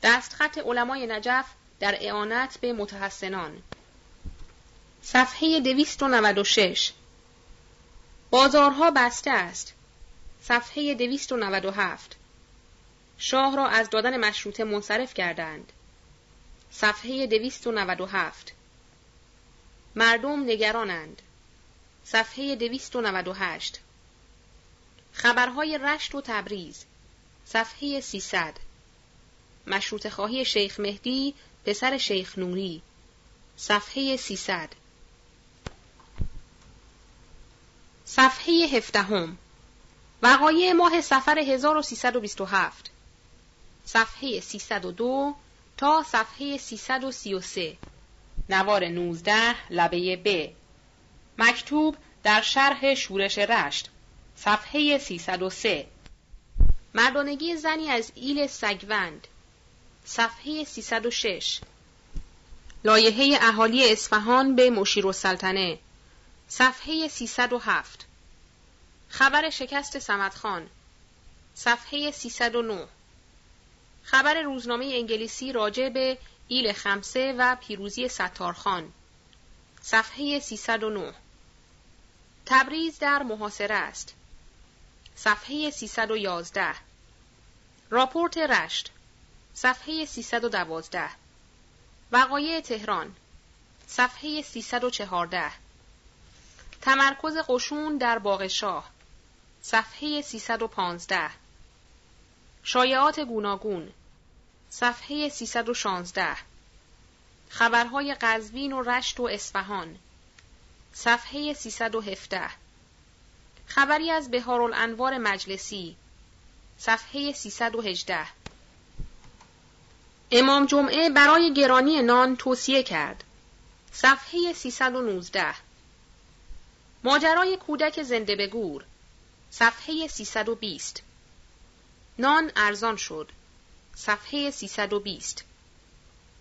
دستخط علمای نجف در اعانت به متحسنان. صفحه 296 بازارها بسته است. صفحه 297 شاه را از دادن مشروطه منصرف کردند. صفحه 297 مردم نگرانند. صفحه 298 خبرهای رشت و تبریز. صفحه 300 مشروط خواهی شیخ مهدی پسر شیخ نوری. صفحه 300 صفحه هفدهم. وقایع ماه سفر 1327 صفحه 302 تا صفحه 333 نوار 19 لبه ب. مکتوب در شرح شورش رشت صفحه 303 مردانگی زنی از ایل سگوند صفحه 306 لایحه اهالی اصفهان به مشیر و سلطنه صفحه 307 خبر شکست سمدخان صفحه 309 خبر روزنامه انگلیسی راجع به ایل خمسه و پیروزی ستارخان صفحه 309 تبریز در محاصره است. صفحه 311 راپورت رشت. صفحه 312 وقایع تهران. صفحه 314 تمرکز قشون در باغ شاه. صفحه 315 شایعات گوناگون. صفحه 316 خبرهای قزوین و رشت و اصفهان. صفحه 317 خبری از بهارالانوار مجلسی. صفحه 318 امام جمعه برای گرانی نان توصیه کرد. صفحه 319 ماجرای کودک زنده به گور. صفحه 320 نان ارزان شد. صفحه 320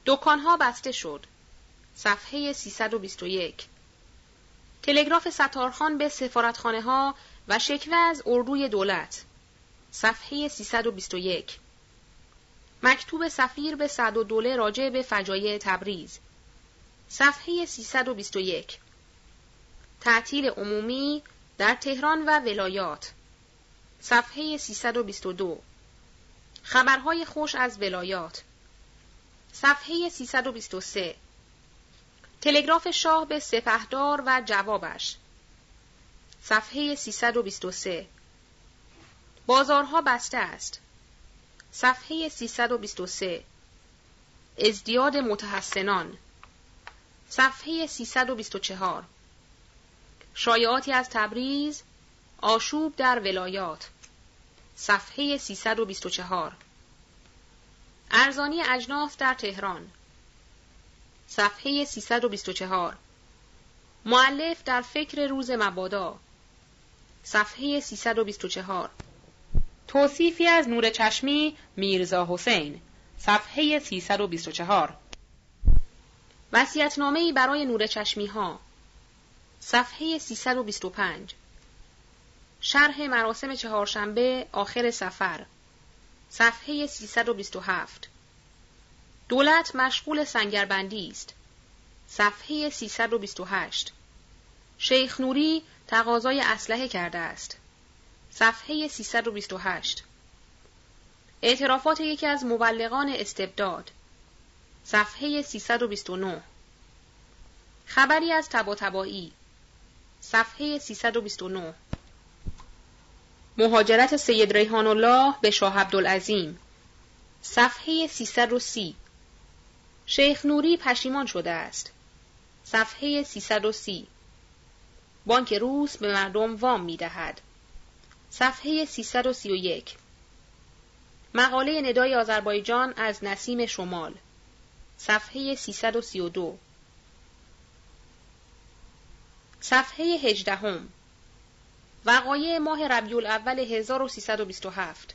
دکانها بسته شد. صفحه 321 تلگراف ستارخان به سفارتخانه ها و شکوه از اردوی دولت. صفحه 321 مکتوب سفیر به صد و دوله راجع به فجایع تبریز. صفحه 321 تعطیل عمومی در تهران و ولایات. صفحه 322 خبرهای خوش از ولایات. صفحه 323 تلگراف شاه به سپهدار و جوابش. صفحه 323 بازارها بسته است. صفحه 323 ازدیاد متحسنان. صفحه 324 شایعاتی از تبریز آشوب در ولایات. صفحه 324 ارزانی اجناس در تهران. صفحه 324 معلف در فکر روز مبادا. صفحه 324 توصیفی از نور چشمی میرزا حسین. صفحه 324 وسیعتنامه برای نور چشمی ها صفحه 325 شرح مراسم چهارشنبه آخر سفر. صفحه 327 دولت مشغول سنگربندی است. صفحه 328 شیخ نوری تقاضای اسلحه کرده است. صفحه 328 اعترافات یکی از مبلغان استبداد. صفحه 329 خبری از تبا تبایی صفحه 329 مهاجرت سید ریحان الله به شاه عبدالعظیم. صفحه 330 شیخ نوری پشیمان شده است. صفحه 330 بانک روس به مردم وام می دهد. صفحه 331 مقاله ندای آذربایجان از نسیم شمال. صفحه 332 صفحه 18 وقایع ماه ربیع الاول 1327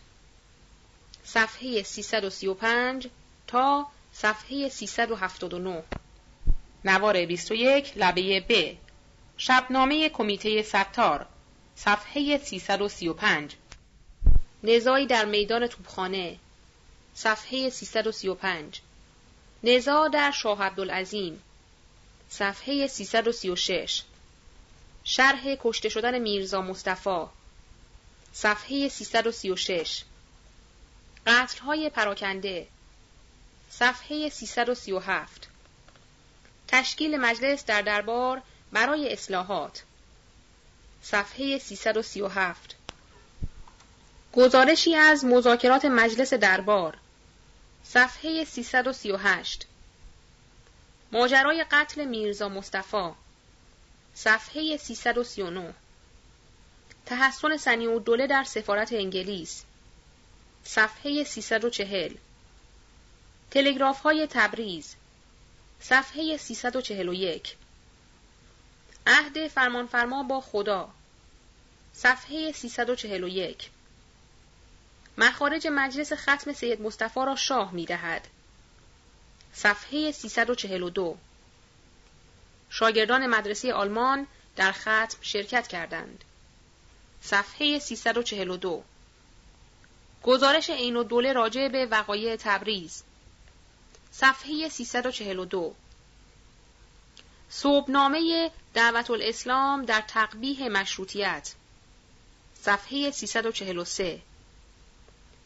صفحه 335 تا صفحه 379 نوار 21 لبه ب. شبنامه کمیته ستار صفحه 335 نزاعی در میدان توپخانه صفحه 335 نزاع در شاه عبدالعظیم صفحه 336 شرح کشته شدن میرزا مصطفی صفحه 336 قتلهای پراکنده صفحه 337 تشکیل مجلس در دربار برای اصلاحات. صفحه 337 گزارشی از مذاکرات مجلس دربار. صفحه 338 ماجرای قتل میرزا مصطفی. صفحه 339 تحسن سنی و دوله در سفارت انگلیس. صفحه 340 تلگراف های تبریز. صفحه 341 عهد فرمانفرما با خدا. صفحه 341 مخارج مجلس ختم سید مصطفی را شاه می دهد. صفحه 342 شاگردان مدرسه آلمان در ختم شرکت کردند. صفحه 342 گزارش عین و دوله راجع به وقایع تبریز. صفحه 342 صوبنامه دعوت الاسلام در تقبیه مشروطیت. صفحه 343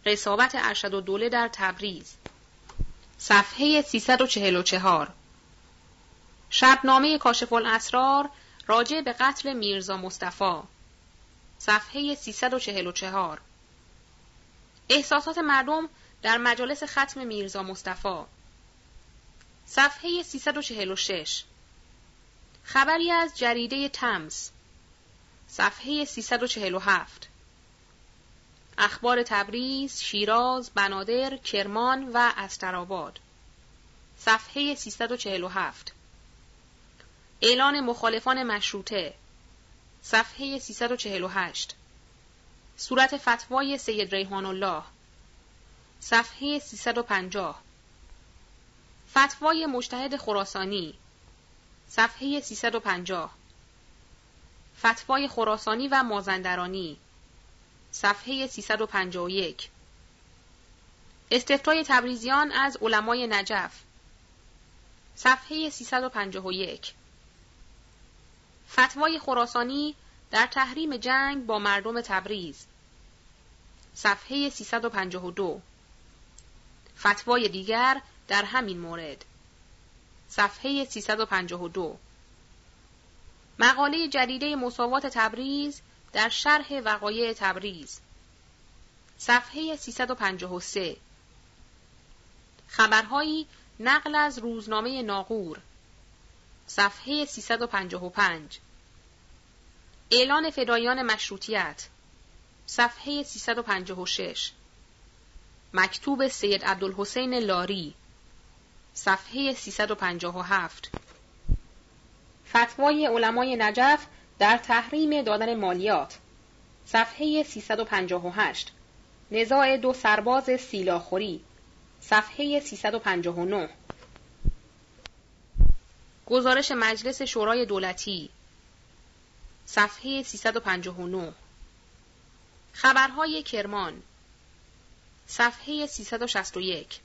رسابت ارشد و دوله در تبریز. صفحه 344 شبنامه کاشف الاسرار راجع به قتل میرزا مصطفی. صفحه 344 احساسات مردم در مجالس ختم میرزا مصطفی. صفحه 346 خبری از جریده تمز صفحه 347 اخبار تبریز، شیراز، بنادر، کرمان و استراباد. صفحه 347 اعلان مخالفان مشروطه. صفحه 348 صورت فتوای سید ریحان الله صفحه 350 فتوای مجتهد خراسانی صفحه 350 فتوای خراسانی و مازندرانی صفحه 351 استفتای تبریزیان از علمای نجف صفحه 351 فتوای خراسانی در تحریم جنگ با مردم تبریز صفحه 352 فتوای دیگر در همین مورد. صفحه 352 مقاله جدیده مساوات تبریز در شرح وقایع تبریز. صفحه 353 خبرهایی نقل از روزنامه ناقور صفحه 355 اعلان فدایان مشروطیت. صفحه 356 مکتوب سید عبدالحسین لاری. صفحه 357 فتوای علمای نجف در تحریم دادن مالیات. صفحه 358 نزاع دو سرباز سیلاخوری. صفحه 359 گزارش مجلس شورای دولتی. صفحه 359 خبرهای کرمان. صفحه 361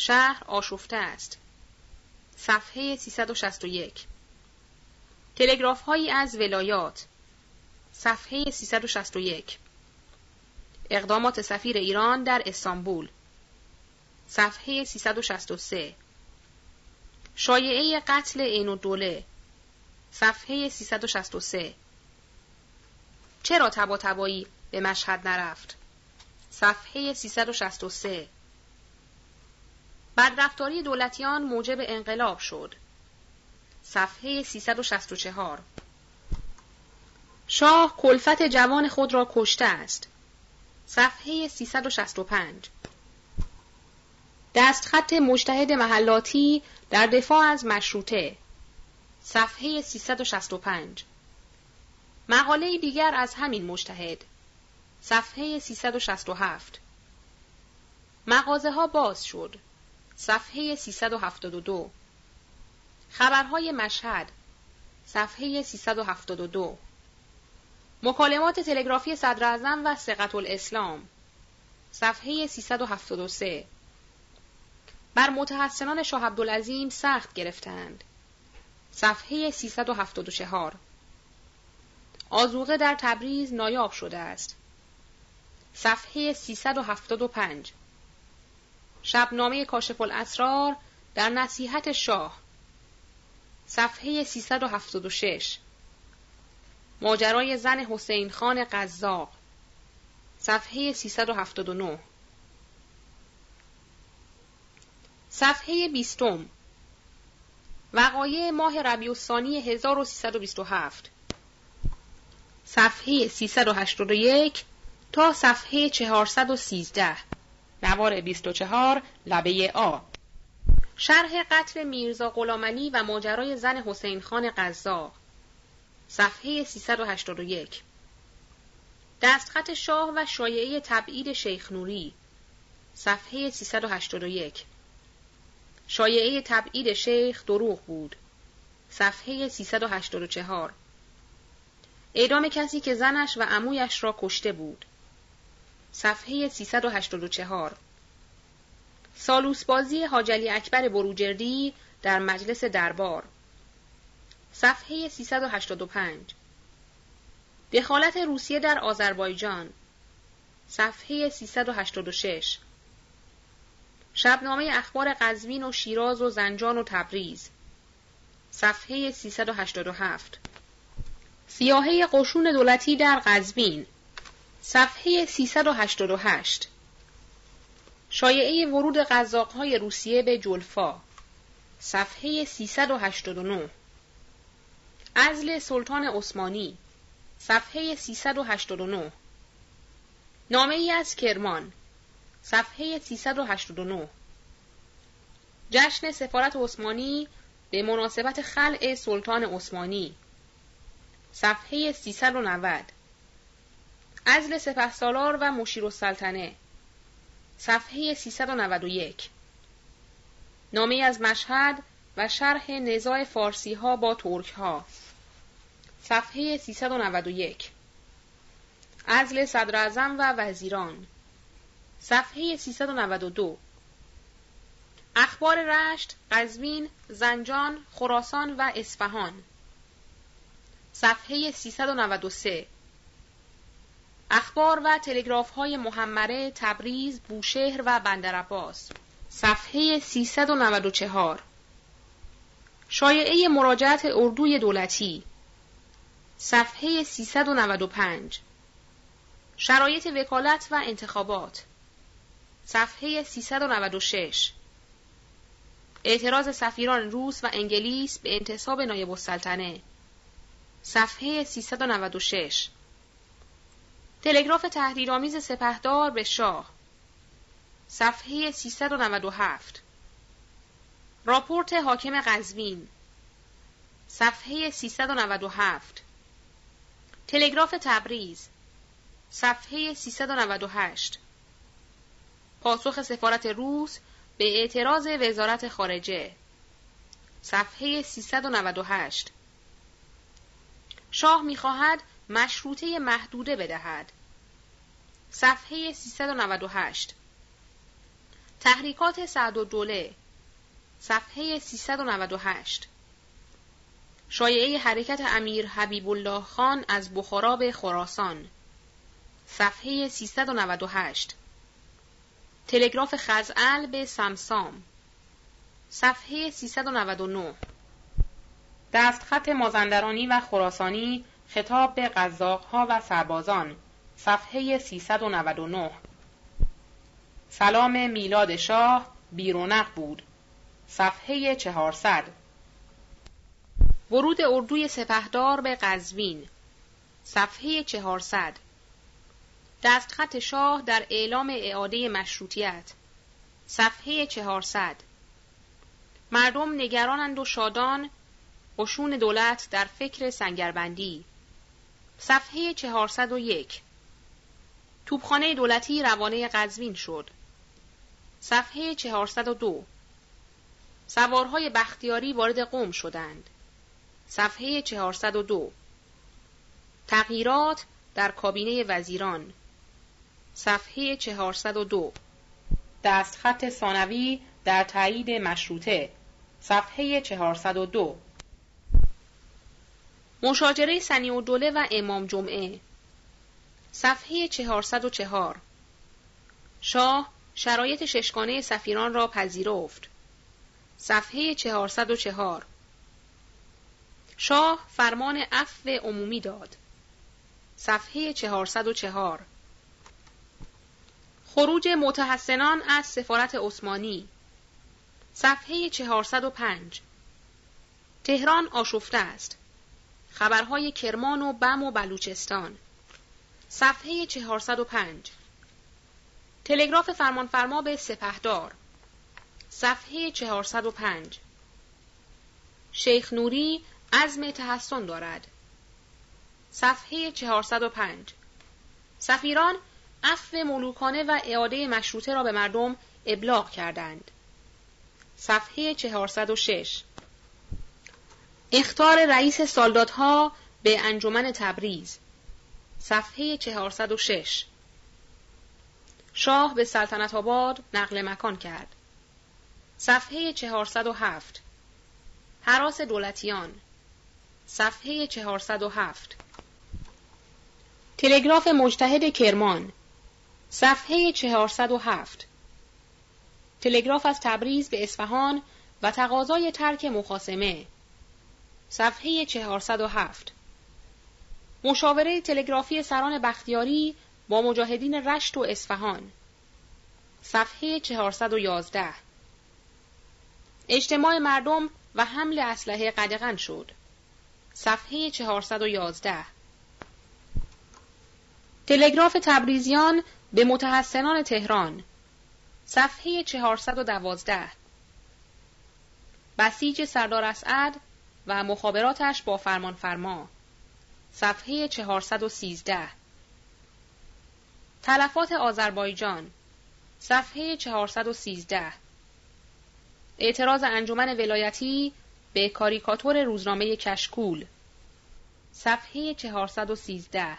شهر آشفته است. صفحه 361 تلگراف هایی از ولایات. صفحه 361 اقدامات سفیر ایران در استانبول. صفحه 363 شایعه قتل عین الدوله. صفحه 363 چرا تبا تبایی به مشهد نرفت؟ صفحه 363 بدرفتاری دولتیان موجب انقلاب شد. صفحه 364 شاه کلفت جوان خود را کشته است. صفحه 365 دستخط مجتهد محلاتی در دفاع از مشروطه. صفحه 365 مقاله دیگر از همین مجتهد. صفحه 367 مغازه ها باز شد. صفحه 372 خبرهای مشهد. صفحه 372 مکالمات تلگرافی صدر و سقط الاسلام صفحه 373 بر متحسنان شاه عبدالعظیم سخت گرفتند. صفحه 374 آزوقه در تبریز نایاب شده است. صفحه 375 شبنامه کاشف الاسرار در نصیحت شاه صفحه 376 ماجرای زن حسین خان قزاق صفحه 379 صفحه بیستم. وقایع ماه ربیع الثانی 1327 صفحه 381 تا صفحه 413 نوار 24 لبه آ. شرح قتل میرزا غلامعلی و ماجرای زن حسین خان قزاق. صفحه 381 دستخط شاه و شایعه تبعید شیخ نوری. صفحه 381 شایعه تبعید شیخ دروغ بود. صفحه 384 اعدام کسی که زنش و عمویش را کشته بود. صفحه 384 سالوس بازی حاجلی اکبر بروجردی در مجلس دربار. صفحه 385 دخالت روسیه در آذربایجان. صفحه 386 شبنامه اخبار قزوین و شیراز و زنجان و تبریز. صفحه 387 سیاهه قشون دولتی در قزوین. صفحه 388 شایعه ورود قزاقهای روسیه به جلفا. صفحه 389 ازل سلطان عثمانی. صفحه 389 نامه ای از کرمان. صفحه 389 جشن سفارت عثمانی به مناسبت خلع سلطان عثمانی. صفحه 390 ازل سپه سالار و مشیر السلطنه. صفحه 391 نامه از مشهد و شرح نزاع فارسی ها با ترک ها صفحه 391 ازل صدر و وزیران. صفحه 392 اخبار رشت، قزوین، زنجان، خراسان و اصفهان. صفحه 393 اخبار و تلگراف های محمره، تبریز، بوشهر و بندرعباس. صفحه 394 شایعه مراجعت اردوی دولتی. صفحه 395 شرایط وکالت و انتخابات. صفحه 396 اعتراض سفیران روس و انگلیس به انتصاب نایب السلطنه. صفحه 396 تلگراف تحریرآمیز سپهدار به شاه. صفحه 397 راپورت حاکم قزوین. صفحه 397 تلگراف تبریز. صفحه 398 پاسخ سفارت روس به اعتراض وزارت خارجه. صفحه 398 شاه می‌خواهد مشروطه محدوده بدهد. صفحه 398 تحریکات سعد و دوله صفحه 398 شایعه حرکت امیر حبیب الله خان از بخارا به خراسان. صفحه 398 تلگراف خزعل به سمسام. صفحه 399 دستخط مازندرانی و خراسانی خطاب به قزاقها و سربازان. صفحه 399 سلام میلاد شاه بیرونق بود. صفحه 400 ورود اردوی سپهدار به قزوین. صفحه 400 دستخط شاه در اعلام اعاده مشروطیت. صفحه 400 مردم نگرانند و شادان. قشون دولت در فکر سنگربندی. صفحه 401 توبخانه دولتی روانه قزوین شد. صفحه 402 سوارهای بختیاری وارد قوم شدند. صفحه 402 تغییرات در کابینه وزیران. صفحه 402 دستخط ثانوی در تایید مشروطه. صفحه 402 مشاجره سنی و دوله و امام جمعه. صفحه 404 شاه شرایط ششگانه سفیران را پذیرفت. صفحه 404 شاه فرمان عفو عمومی داد. صفحه 404 خروج متحسنان از سفارت عثمانی. صفحه 405 تهران آشفته است. خبرهای کرمان و بم و بلوچستان. صفحه 405 تلگراف فرمانفرما به سپهدار. صفحه 405 شیخ نوری عزم تحسن دارد. صفحه 405 سفیران عفو ملوکانه و اعاده مشروطه را به مردم ابلاغ کردند. صفحه 406 اختار رئیس سالدادها به انجمن تبریز. صفحه 406 شاه به سلطنت آباد نقل مکان کرد. صفحه 407 حراس دولتیان. صفحه 407 تلگراف مجتهد کرمان. صفحه 407 تلگراف از تبریز به اصفهان و تقاضای ترک مخاسمه صفحه 407 مشاوره تلگرافی سران بختیاری با مجاهدین رشت و اصفهان. صفحه 411 اجتماع مردم و حمل اسلحه قدغن شد. صفحه 411 تلگراف تبریزیان به متحسنان تهران. صفحه 412 بسیج سردار اسعد و مخابراتش با فرمان فرما صفحه 413 تلفات آذربایجان. صفحه 413 اعتراض انجمن ولایتی به کاریکاتور روزنامه کشکول. صفحه 413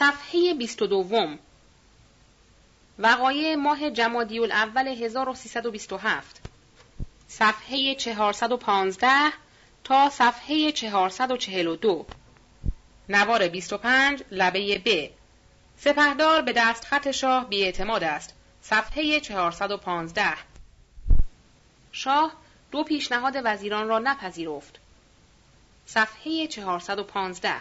صفحه 22 وقایع ماه جمادی الاول 1327 صفحه 415 تا صفحه 442 نوار 25 لبه ب. سپهدار به دست خط شاه بیاعتماد است. صفحه 415 شاه دو پیشنهاد وزیران را نپذیرفت. صفحه 415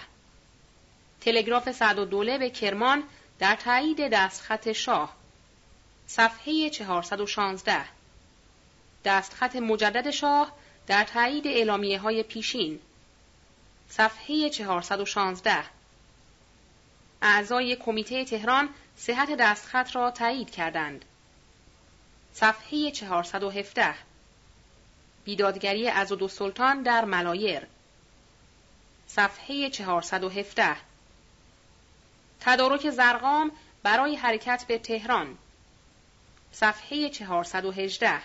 تلگراف سعد و دوله به کرمان در تایید دستخط شاه. صفحه 416 دستخط مجدد شاه در تایید اعلامیه های پیشین. صفحه 416 اعضای کمیته تهران صحت دستخط را تایید کردند. صفحه 417 بیدادگری از دو سلطان در ملایر. صفحه 417 تدارک زرقام برای حرکت به تهران. صفحه 418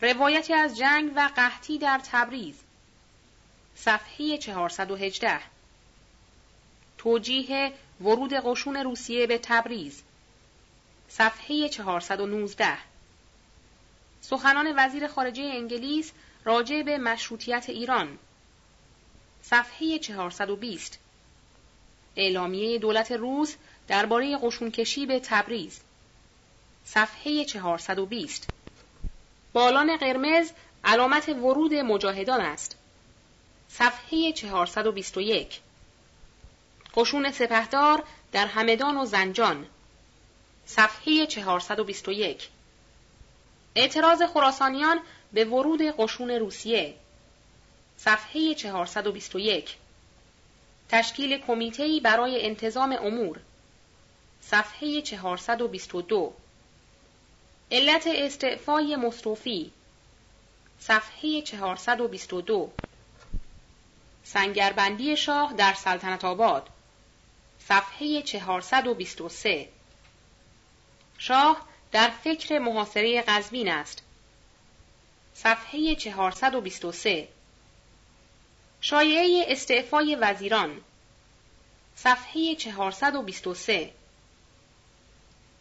روایتی از جنگ و قحطی در تبریز. صفحه 418 توجیه ورود قشون روسیه به تبریز. صفحه 419 سخنان وزیر خارجه انگلیس راجع به مشروطیت ایران. صفحه 420 اعلامیه دولت روس درباره قشونکشی به تبریز. صفحه 420 بالان قرمز علامت ورود مجاهدان است. صفحه 421 قشون سپهدار در همدان و زنجان. صفحه 421 اعتراض خراسانیان به ورود قشون روسیه. صفحه 421 تشکیل کمیته‌ای برای انتظام امور. صفحه 422 علت استعفای مصطفی صفحه 422 سنگربندی شاه در سلطنت آباد. صفحه 423 شاه در فکر محاصره قزوین است. صفحه 423 شایعه استعفای وزیران صفحه 423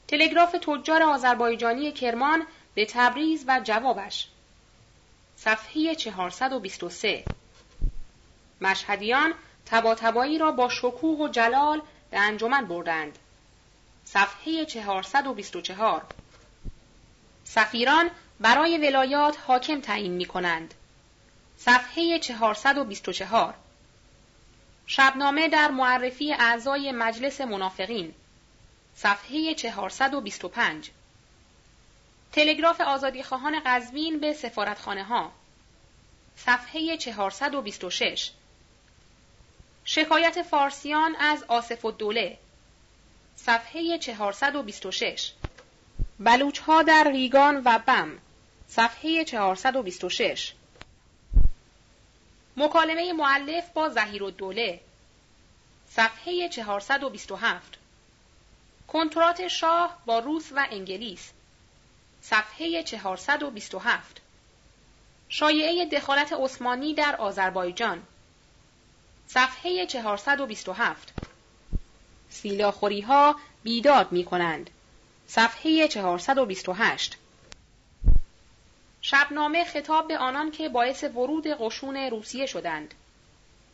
تلگراف تجار آذربایجانی کرمان به تبریز و جوابش. صفحه 423 مشهدیان تبا را با شکوه و جلال به انجمن بردند. صفحه 424 سفیران برای ولایات حاکم تعیین می کنند. صفحه 424 شبنامه در معرفی اعضای مجلس منافقین. صفحه 425 تلگراف خواهان قزوین به سفارتخانه ها صفحه 426 شکایت فارسیان از آصف الدوله. صفحه 426 بلوچ ها در ریگان و بم. صفحه 426 مکالمه معلف با زهیر الدوله صفحه 427 کنترات شاه با روس و انگلیس. صفحه 427 شایعه دخالت عثمانی در آذربایجان. صفحه 427 سیلاخوری ها بیداد می کنند صفحه 428 شبنامه خطاب به آنان که باعث ورود قشون روسیه شدند.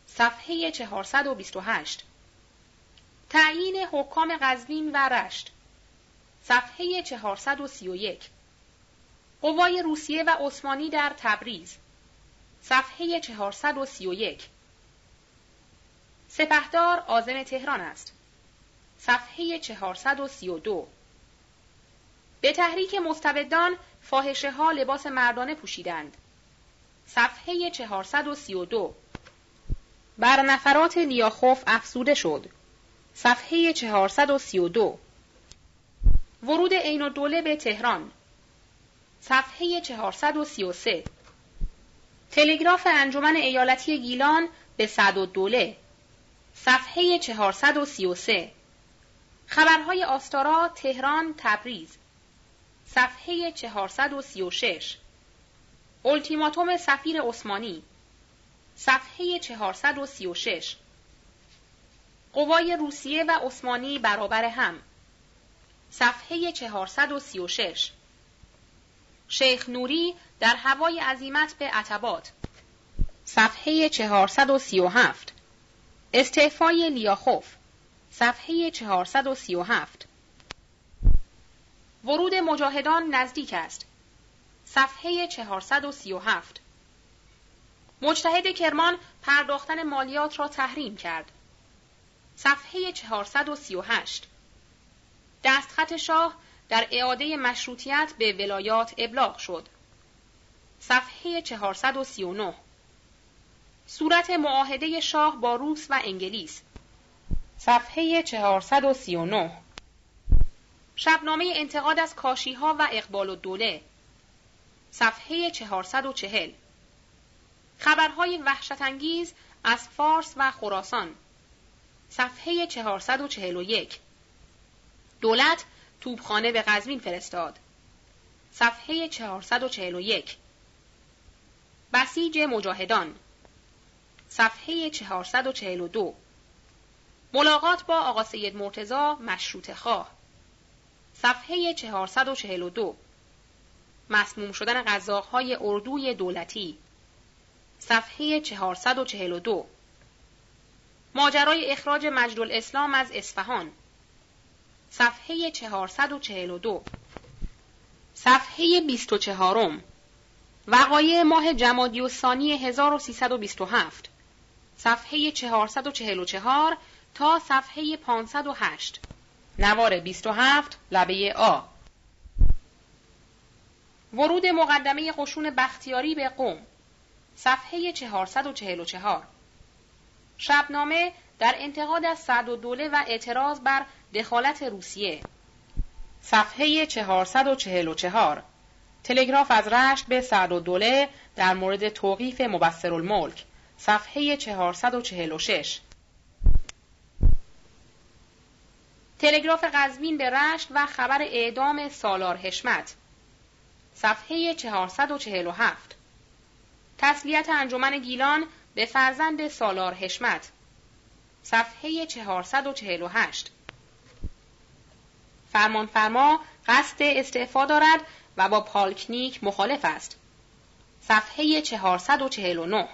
صفحه 428 تعیین حکام قزوین و رشت. صفحه 431 قوای روسیه و عثمانی در تبریز. صفحه 431 سپهدار آزم تهران است. صفحه 432 به تحریک مستبدان فاحشه ها لباس مردانه پوشیدند. صفحه 432 بر نفرات لیاخوف افسوده شد. صفحه 432 ورود عین دوله به تهران. صفحه 433 تلگراف انجمن ایالتی گیلان به دوله. صفحه 433 خبرهای آستارا تهران تبریز. صفحه 436 التیماتوم سفیر عثمانی صفحه 436 قوای روسیه و عثمانی برابر هم صفحه 436 شیخ نوری در هوای عزیمت به عتبات صفحه 437 استعفای لیاخوف صفحه 437 ورود مجاهدان نزدیک است. صفحه 437 مجتهد کرمان پرداختن مالیات را تحریم کرد. صفحه 438 دستخط شاه در اعاده مشروطیت به ولایات ابلاغ شد. صفحه 439 صورت معاهده شاه با روس و انگلیس. صفحه 439 شبنامه انتقاد از کاشیها و اقبال و دوله صفحه 440 خبرهای وحشتانگیز از فارس و خراسان صفحه 441 دولت توبخانه به قزوین فرستاد. صفحه 441 بسیج مجاهدان صفحه 442 ملاقات با آقا سید مرتزا مشروط خواه صفحه 442 مسموم شدن غذاهای اردوی دولتی. صفحه 442 ماجرای اخراج مجد الاسلام از اصفهان. صفحه 442 صفحه 24 وقایع ماه جمادی و ثانی 1327 صفحه 444 تا صفحه 508 نوار 27 لبه آ. ورود مقدمه قشون بختیاری به قوم صفحه 444 شبنامه در انتقاد از سعد و دوله و اعتراض بر دخالت روسیه. صفحه 444 تلگراف از رشت به سعد و دوله در مورد توقیف مبصر الملک صفحه 446 تلگراف قزوین به رشت و خبر اعدام سالار حشمت. صفحه 447 تسلیت انجمن گیلان به فرزند سالار حشمت. صفحه 448 فرمانفرما قصد استعفا دارد و با پالکنیک مخالف است. صفحه 449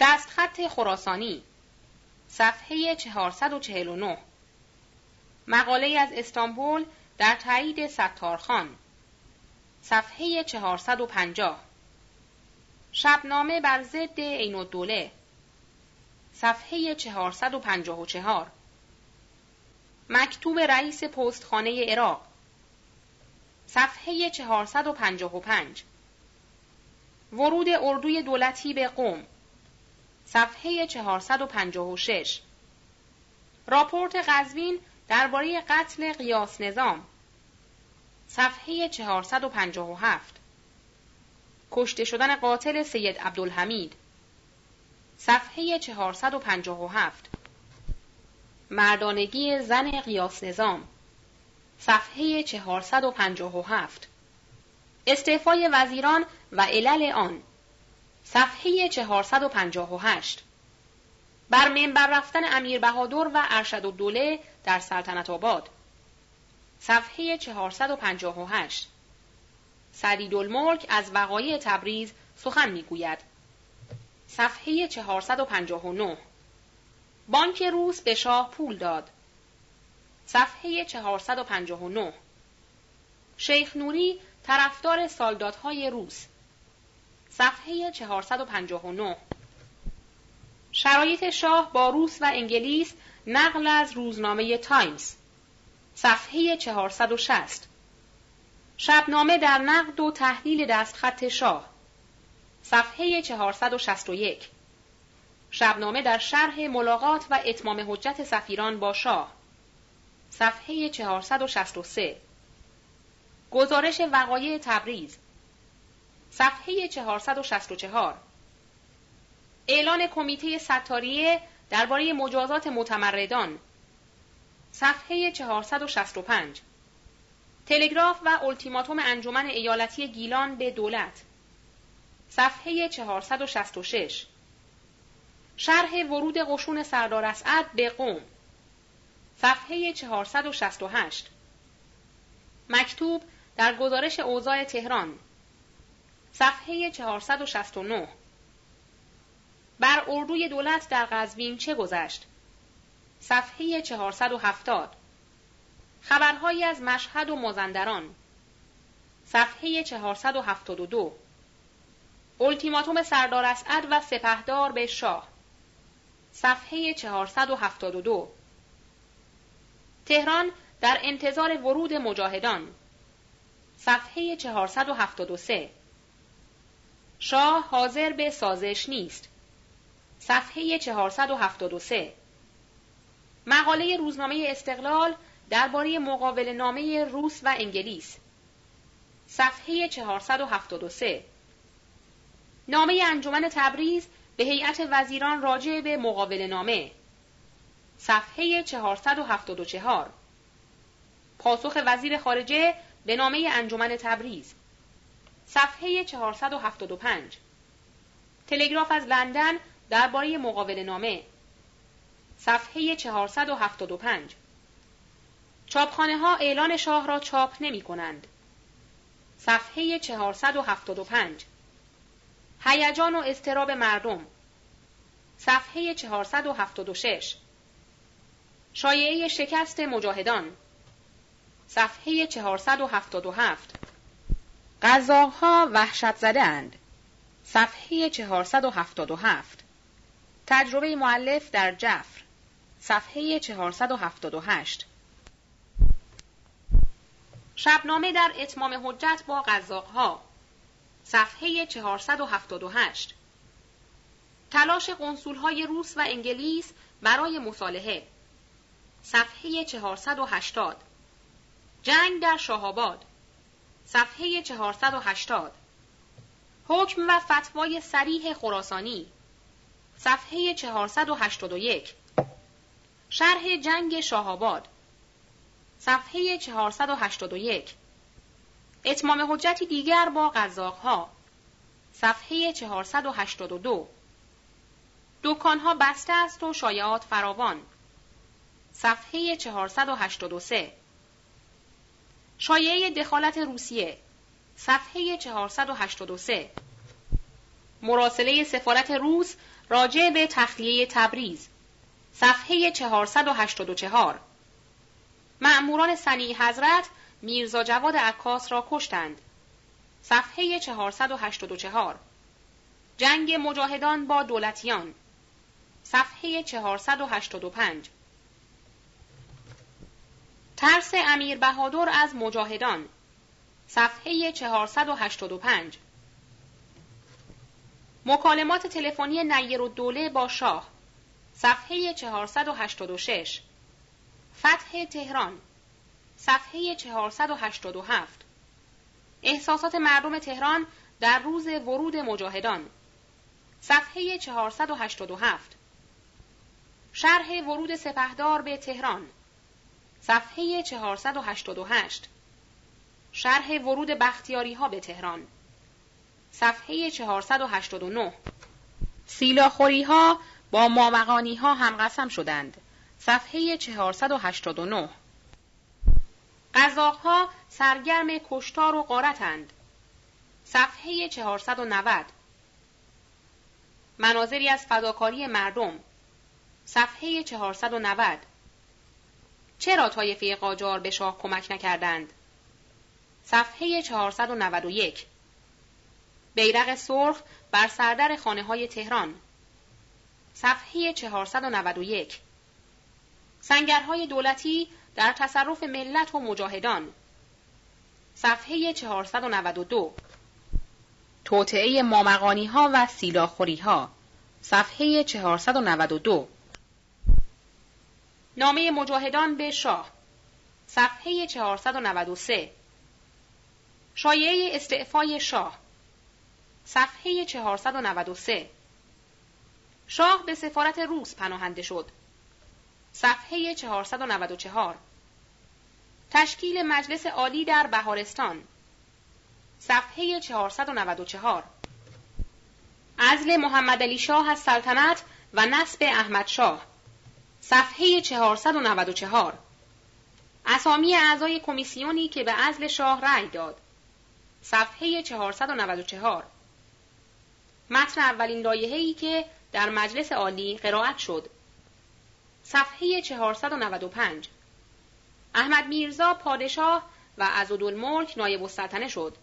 دستخط خراسانی. صفحه 449 مقاله از استانبول در تایید ستارخان صفحه 450 شبنامه بر ضد عین الدوله. صفحه 454 مکتوب رئیس پستخانه عراق. صفحه 455 ورود اردوی دولتی به قوم. صفحه 456 راپورت قزوین درباره قتل قیاس نظام. صفحه 457 کشته شدن قاتل سید عبدالحمید. صفحه 457 مردانگی زن قیاس نظام. صفحه 457 استعفای وزیران و علل آن. صفحه 458 بر منبر رفتن امیر بهادر و ارشد الدوله در سلطنت آباد. صفحه 458 سدید الملک از وقایع تبریز سخن می‌گوید. صفحه 459 بانک روس به شاه پول داد. صفحه 459 شیخ نوری طرفدار سالدادهای روس. صفحه 459 شرایط شاه با روس و انگلیس نقل از روزنامه تایمز صفحه 460 شبنامه در نقد و تحلیل دستخط شاه صفحه 461 شبنامه در شرح ملاقات و اتمام حجت سفیران با شاه صفحه 463 گزارش وقایع تبریز. صفحه 464 اعلان کمیته ستاریه درباره مجازات متمردان. صفحه 465 تلگراف و التیماتوم انجمن ایالتی گیلان به دولت. صفحه 466 شرح ورود قشون سردار اسعد به قوم. صفحه 468 مکتوب در گزارش اوضاع تهران. صفحه 469 بر اردوی دولت در قزوین چه گذشت؟ صفحه 470 خبرهایی از مشهد و مازندران. صفحه 472 التیماتوم سردار اسعد و سپهدار به شاه. صفحه 472 تهران در انتظار ورود مجاهدان. صفحه 473 شاه حاضر به سازش نیست. صفحه 473 مقاله روزنامه استقلال درباره مقابل نامه روس و انگلیس. صفحه 473 نامه انجمن تبریز به هیئت وزیران راجع به مقابل نامه. صفحه 474 پاسخ وزیر خارجه به نامه انجمن تبریز. صفحه 475 تلگراف از لندن درباره مقابل نامه. صفحه 475 چاپخانه ها اعلان شاه را چاپ نمی کنند. صفحه 475 هیجان و استراب مردم. صفحه 476 شایعه شکست مجاهدان. صفحه 477 قزاقها وحشت زده اند صفحه 477 تجربه معلف در جفر صفحه 478 شبنامه در اتمام حجت با قزاقها صفحه 478 تلاش های روس و انگلیس برای مصالحه صفحه 480 جنگ در شاهآباد صفحه 480 حکم و فتوای سریح خراسانی صفحه 481 شرح جنگ شاهآباد. صفحه 481 اتمام حجتی دیگر با قزاقها. صفحه 482 دکانها بسته است و شایعات فراوان. صفحه 483 شایعه دخالت روسیه. صفحه 483 مراسله سفارت روس راجع به تخلیه تبریز. صفحه 484 معموران سنی حضرت میرزا جواد عکاس را کشتند. صفحه 484 جنگ مجاهدان با دولتیان. صفحه 485 ترس امیر بهادر از مجاهدان. صفحه 485 مکالمات تلفنی نیر دوله با شاه. صفحه 486 فتح تهران. صفحه 487 احساسات مردم تهران در روز ورود مجاهدان. صفحه 487 شرح ورود سپهدار به تهران. صفحه 488 شرح ورود بختیاری ها به تهران. صفحه 489 سیلاخوری ها با مامقانی ها هم قسم شدند. صفحه 489 قزاق ها سرگرم کشتار و قارتند صفحه 490 مناظری از فداکاری مردم. صفحه 490 چرا طایفه قاجار به شاه کمک نکردند؟ صفحه 491 بیرق سرخ بر سردر خانه های تهران. صفحه 491 سنگرهای دولتی در تصرف ملت و مجاهدان. صفحه 492 توطعه مامقانی ها و سیلاخوری ها صفحه 492 نامه مجاهدان به شاه. صفحه 493 شایعه استعفای شاه. صفحه 493 شاه به سفارت روس پناهنده شد. صفحه 494 تشکیل مجلس عالی در بهارستان. صفحه 494 عزل محمد علی شاه از سلطنت و نصب احمد شاه. صفحه 494 اسامی اعضای کمیسیونی که به عزل شاه رأی داد. صفحه 494 متن اولین لایحه‌ای که در مجلس عالی قرائت شد. صفحه 495 احمد میرزا پادشاه و عزدالملک نایب السلطنه شد.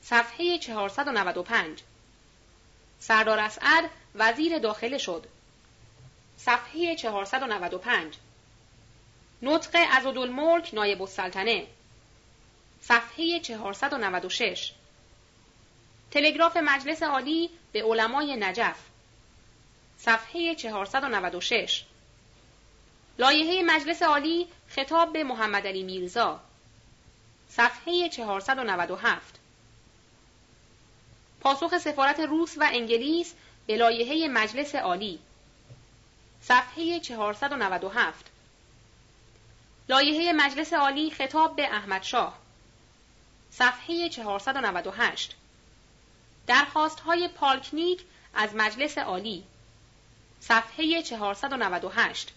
صفحه 495 سردار اسعد وزیر داخله شد. صفحه 495 نطق عزدالملک نایب السلطنه. صفحه 496 تلگراف مجلس عالی به علمای نجف. صفحه 496 لایحه مجلس عالی خطاب به محمد علی میرزا. صفحه 497 پاسخ سفارت روس و انگلیس به لایحه مجلس عالی. صفحه 497 لایحه مجلس عالی خطاب به احمد شاه. صفحه 498 درخواست های پالکنیک از مجلس عالی. صفحه 498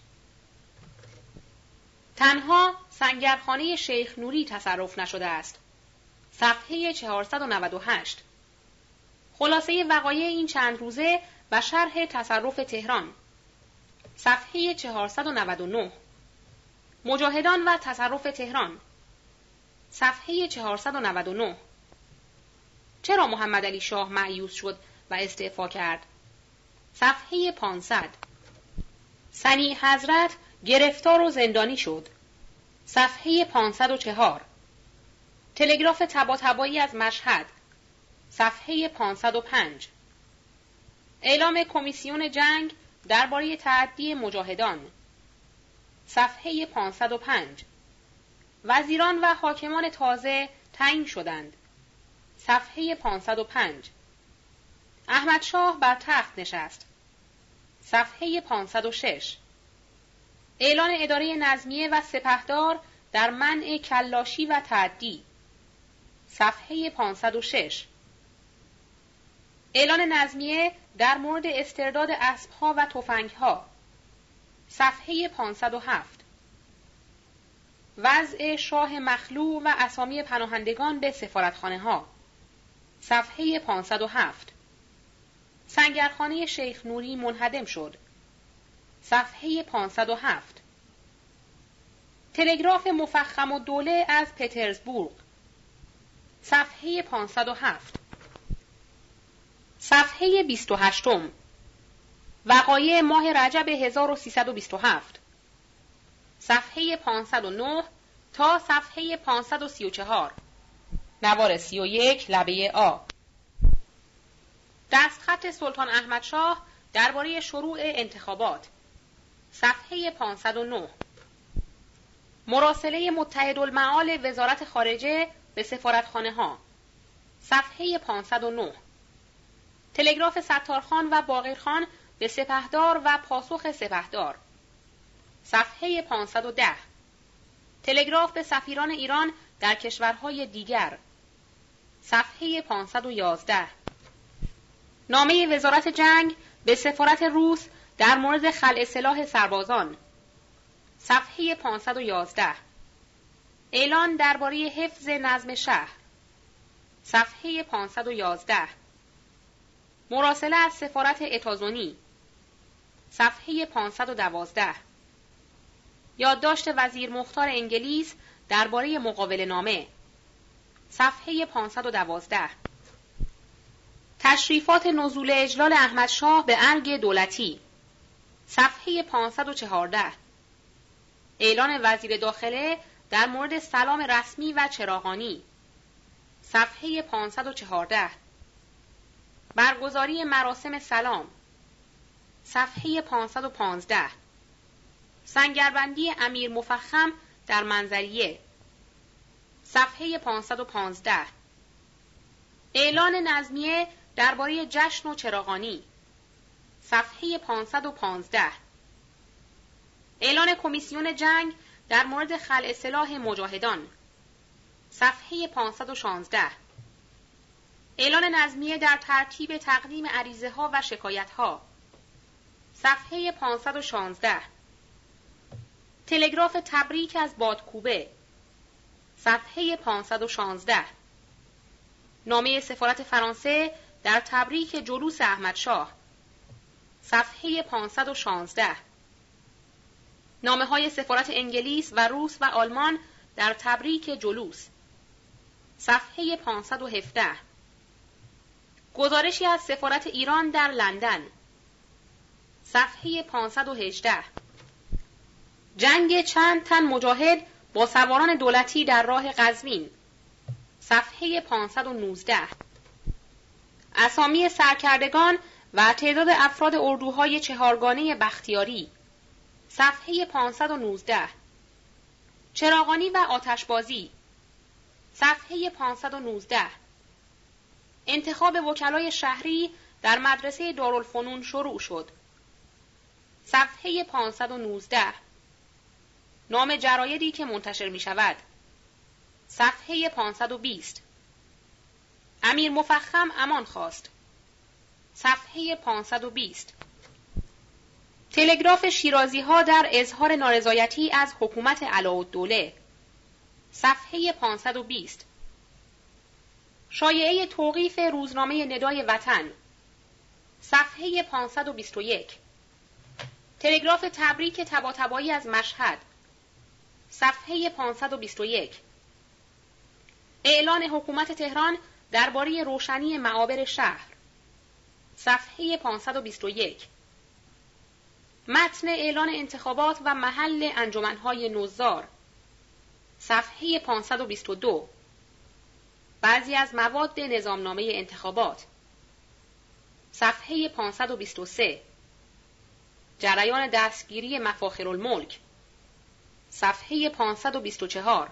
تنها سنگرخانه شیخ نوری تصرف نشده است. صفحه 498 خلاصه وقایع این چند روزه و شرح تصرف تهران. صفحه 499 مجاهدان و تصرف تهران. صفحه 499 چرا محمد علی شاه معیوز شد و استعفا کرد؟ صفحه 500 سنی حضرت گرفتار و زندانی شد. صفحه 504 تلگراف تبا تبایی از مشهد. صفحه 505 اعلام کمیسیون جنگ درباره تعدی مجاهدان. صفحه 505 وزیران و حاکمان تازه تعیین شدند. صفحه 505 احمد شاه بر تخت نشست. صفحه 506 اعلان اداره نظمیه و سپهدار در منع کلاشی و تعدی. صفحه 506 اعلان نظمیه در مورد استرداد اسبها و تفنگها. صفحه 507 وضع شاه مخلوع و اسامی پناهندگان به سفارتخانه ها صفحه 507 سنگرخانه شیخ نوری منهدم شد. صفحه 507 تلگراف مفخم و دوله از پترزبورگ. صفحه 507 صفحه 28 وقایع ماه رجب 1327 صفحه 509 تا صفحه 534 نوار 31 لبه آ. دستخط سلطان احمد شاه درباره شروع انتخابات. صفحه 509 مراسله متحدالمعال وزارت خارجه به سفارتخانه ها صفحه 509 تلگراف ستارخان و باقرخان به سپهدار و پاسخ سپهدار. صفحه 510 تلگراف به سفیران ایران در کشورهای دیگر. صفحه 511 نامه وزارت جنگ به سفارت روس در مورد خلع سلاح سربازان. صفحه 511 اعلان درباره حفظ نظم شهر. صفحه 511 مراسله از سفارت اتازونی. صفحه 512 یادداشت وزیر مختار انگلیس درباره مقابل نامه. صفحه 512 تشریفات نزول اجلال احمد شاه به ارگ دولتی. صفحه 514 اعلان وزیر داخله در مورد سلام رسمی و چراغانی. صفحه 514 برگزاری مراسم سلام. صفحه 515 سنگربندی امیر مفخم در منظریه. صفحه 515 اعلان نظمیه درباره جشن و چراغانی. صفحه 515 اعلان کمیسیون جنگ در مورد خلع سلاح مجاهدان. صفحه 516 اعلان نظمیه در ترتیب تقدیم عریضه ها و شکایت ها صفحه 516 تلگراف تبریک از بادکوبه. صفحه 516 نامه سفارت فرانسه در تبریک جلوس احمد شاه. صفحه 516 نامه های سفارت انگلیس و روس و آلمان در تبریک جلوس. صفحه 517 گزارشی از سفارت ایران در لندن. صفحه 518 جنگ چند تن مجاهد با سواران دولتی در راه قزوین. صفحه 519 اسامی سرکردگان و تعداد افراد اردوهای چهارگانه بختیاری. صفحه 519 چراغانی و آتشبازی. صفحه 519 انتخاب وکلای شهری در مدرسه دارالفنون شروع شد. صفحه 519 نام جرایدی که منتشر می شود صفحه 520 امیر مفخم امان خواست. صفحه 520 تلگراف شیرازی ها در اظهار نارضایتی از حکومت علاءالدوله. صفحه 520 شایعه توقیف روزنامه ندای وطن. صفحه 521 تلگراف تبریک تباتبایی از مشهد. صفحه 521 اعلان حکومت تهران درباره روشنی معابر شهر. صفحه 521 متن اعلان انتخابات و محل انجمنهای نوزار. صفحه 522 بعضی از مواد نظامنامه انتخابات. صفحه 523 جریان دستگیری مفاخر الملک صفحه 524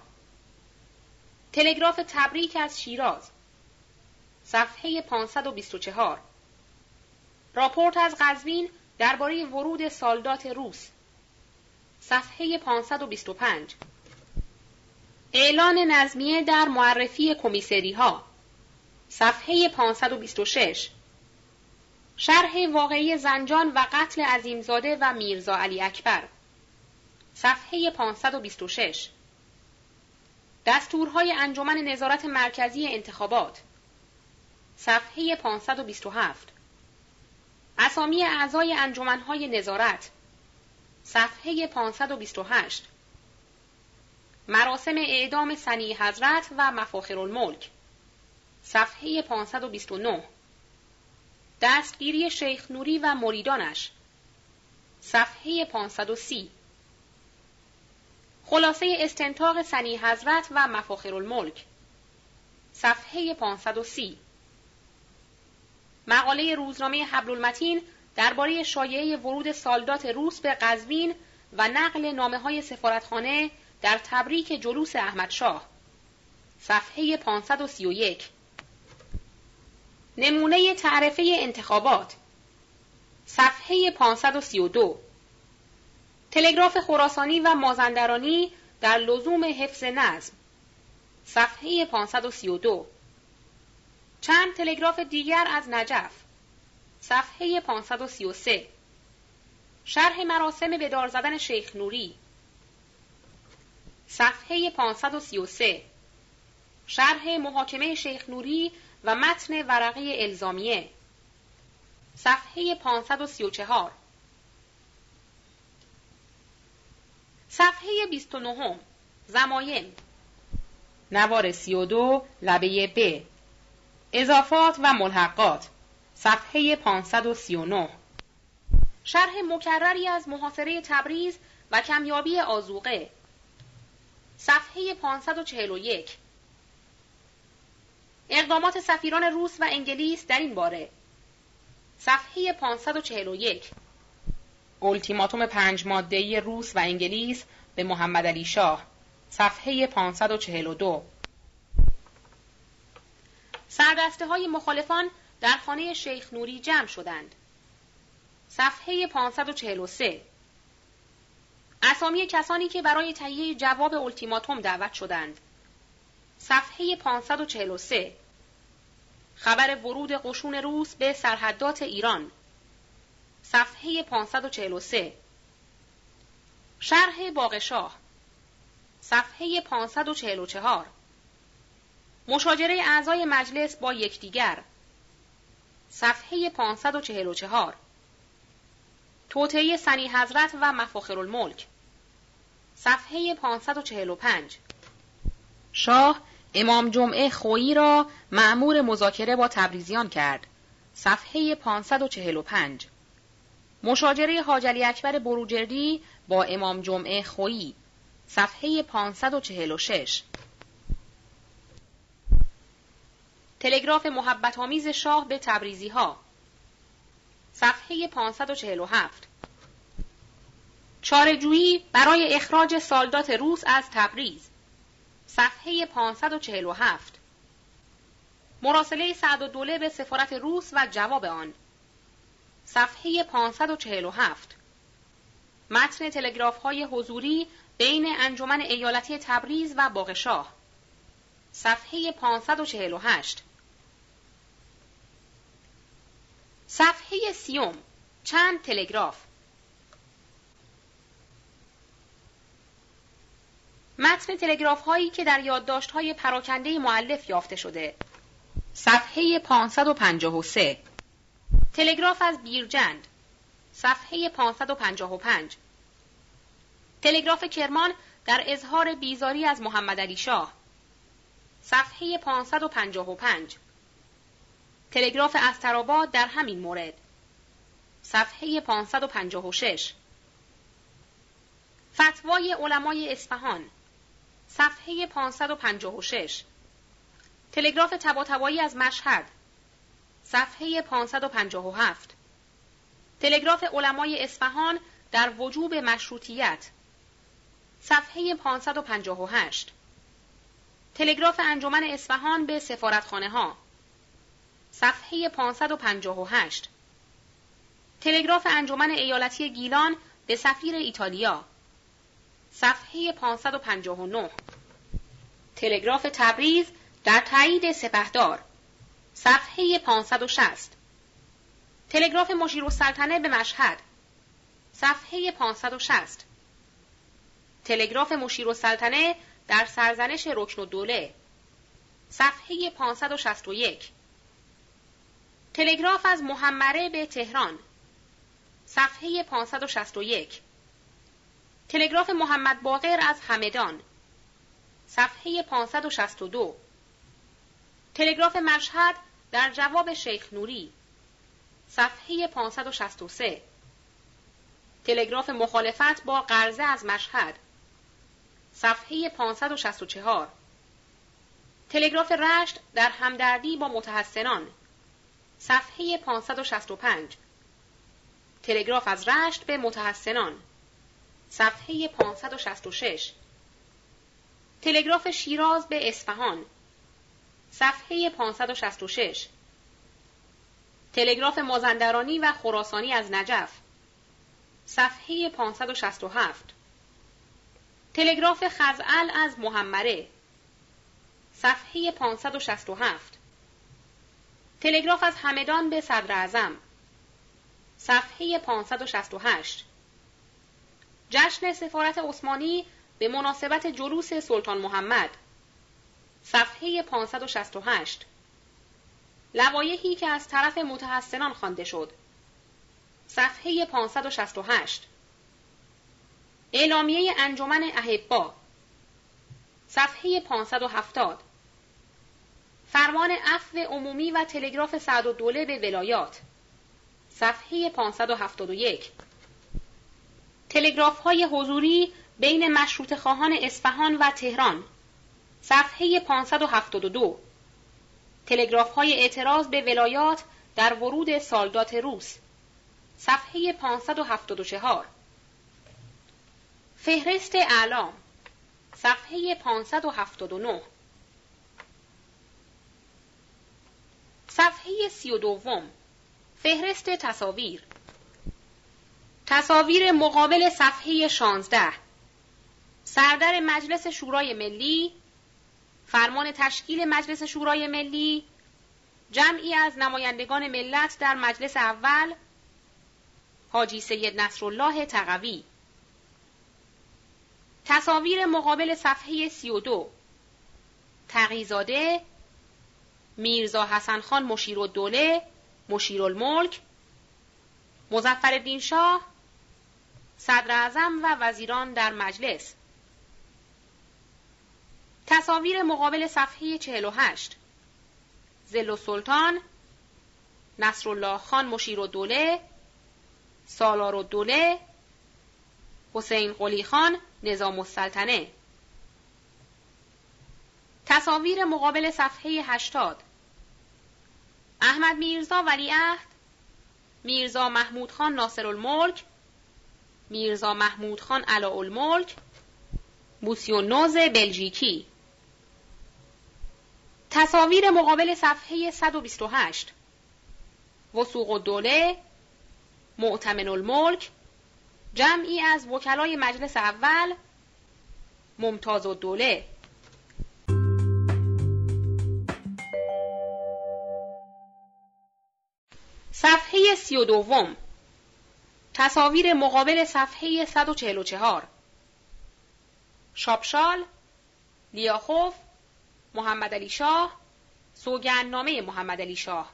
تلگراف تبریک از شیراز. صفحه 524 راپورت از قزوین درباره ورود سالدات روس. صفحه 525 اعلان نظمیه در معرفی کمیسری ها صفحه 526 شرح واقعی زنجان و قتل عظیمزاده و میرزا علی اکبر. صفحه 526 دستورهای انجمن نظارت مرکزی انتخابات. صفحه 527 اسامی اعضای انجمنهای نظارت. صفحه 528 مراسم اعدام سنی حضرت و مفاخر الملک صفحه 529 دستگیری شیخ نوری و مریدانش. صفحه 530 خلاصه استنتاق سنی حضرت و مفاخر الملک. صفحه 530 مقاله روزنامه حبل المتین درباره شایعه ورود سالدات روس به قزوین و نقل نامه های سفارتخانه در تبریک جلوس احمدشاه صفحه 531 نمونه تعرفه انتخابات. صفحه 532 تلگراف خراسانی و مازندرانی در لزوم حفظ نظم صفحه 532 چند تلگراف دیگر از نجف صفحه 533 شرح مراسم به دار زدن شیخ نوری. صفحه 533 شرح محاکمه شیخ نوری و متن ورقه الزامیه. صفحه 534 صفحه 29 زمایم نوار 32 لبه ب. اضافات و ملحقات. صفحه 539 شرح مکرری از محاصره تبریز و کمیابی آزوقه صفحه 541 اقدامات سفیران روس و انگلیس در این باره. صفحه 541 اولتیماتوم پنج مادهی روس و انگلیس به محمد علی شاه. صفحه 542 سردسته های مخالفان در خانه شیخ نوری جمع شدند. صفحه 543 اسامی کسانی که برای تهیه جواب التیماتوم دعوت شدند. صفحه 543 خبر ورود قشون روس به سرحدات ایران. صفحه 543 شرح باغشاه. صفحه 544 مشاجره اعضای مجلس با یکدیگر. صفحه 544 توطعه سنی حضرت و مفاخر الملک. صفحه 545 شاه امام جمعه خویی را معمور مذاکره با تبریزیان کرد. صفحه 545 مشاجره حاجلی اکبر بروجردی با امام جمعه خویی. صفحه 546 تلگراف محبت آمیز شاه به تبریزی ها صفحه 547 چارجویی برای اخراج سالدات روس از تبریز. صفحه 547 مراسله سعد و دوله به سفارت روس و جواب آن. صفحه 547 متن تلگراف های حضوری بین انجمن ایالتی تبریز و باغشاه صفحه 548 صفحه سیوم. چند تلگراف؟ متن تلگراف هایی که در یادداشت های پراکنده معلف یافته شده. صفحه 553 تلگراف از بیرجند. صفحه 555 تلگراف کرمان در اظهار بیزاری از محمد علی شاه. صفحه 555 تلگراف استراباد در همین مورد. صفحه 556 فتوای علمای اصفهان. صفحه 556 تلگراف تباتبایی از مشهد. صفحه 557 تلگراف علمای اصفهان در وجوب مشروطیت. صفحه 558 تلگراف انجمن اصفهان به سفارتخانه ها صفحه 558 تلگراف انجمن ایالتی گیلان به سفیر ایتالیا. صفحه 559 تلگراف تبریز در تایید سپهدار. صفحه 560 تلگراف مشیر السلطنه به مشهد. صفحه 560 تلگراف مشیر السلطنه در سرزنش رکن دوله. صفحه 561 تلگراف از محمره به تهران. صفحه 561 تلگراف محمد باقر از همدان. صفحه 562 تلگراف مشهد در جواب شیخ نوری صفحه 563 تلگراف مخالفت با قرضه از مشهد صفحه 564 تلگراف رشت در همدردی با متحسنان صفحه 565 تلگراف از رشت به متحسنان صفحه 566 تلگراف شیراز به اصفهان صفحه 566 تلگراف مازندرانی و خراسانی از نجف. صفحه 567 تلگراف خزعل از محمره. صفحه 567 تلگراف از همدان به صدر اعظم. صفحه 568 جشن سفارت عثمانی به مناسبت جلوس سلطان محمد. صفحه 568 لوایحی که از طرف متحسنان خوانده شد. صفحه 568 اعلامیه انجمن احبا صفحه 570 فرمان عفو عمومی و تلگراف سعد و دوله به ولایات. صفحه 571 تلگراف های حضوری بین مشروط خواهان اصفهان و تهران. صفحه 572 تلگراف های اعتراض به ولایات در ورود سالدات روس. صفحه 574 فهرست اعلام. صفحه 579 صفحه سی و دوم. فهرست تصاویر. تصاویر مقابل صفحه 16 سردر مجلس شورای ملی فرمان تشکیل مجلس شورای ملی جمعی از نمایندگان ملت در مجلس اول حاجی سید نصرالله تقوی. تصاویر مقابل صفحه 32 تقیزاده میرزا حسن خان مشیر الدوله مشیر الملک مزفر شاه صدر اعظم و وزیران در مجلس. تصاویر مقابل صفحه 48 زل و سلطان نصرالله خان مشیر الدوله سالار الدوله حسین قلی خان نظام السلطنه. تصاویر مقابل صفحه 80 احمد میرزا ولیعهد میرزا محمود خان ناصر الملک میرزا محمود خان علا الملک بوسیونوز بلژیکی. تصاویر مقابل صفحه 128 وسوق الدوله معتمن الملک جمعی از وکلای مجلس اول ممتاز الدوله. صفحه سی و دوم. تصاویر مقابل صفحه 144 شاپشال لیاخوف محمد علی شاه سوگندنامه محمد علی شاه.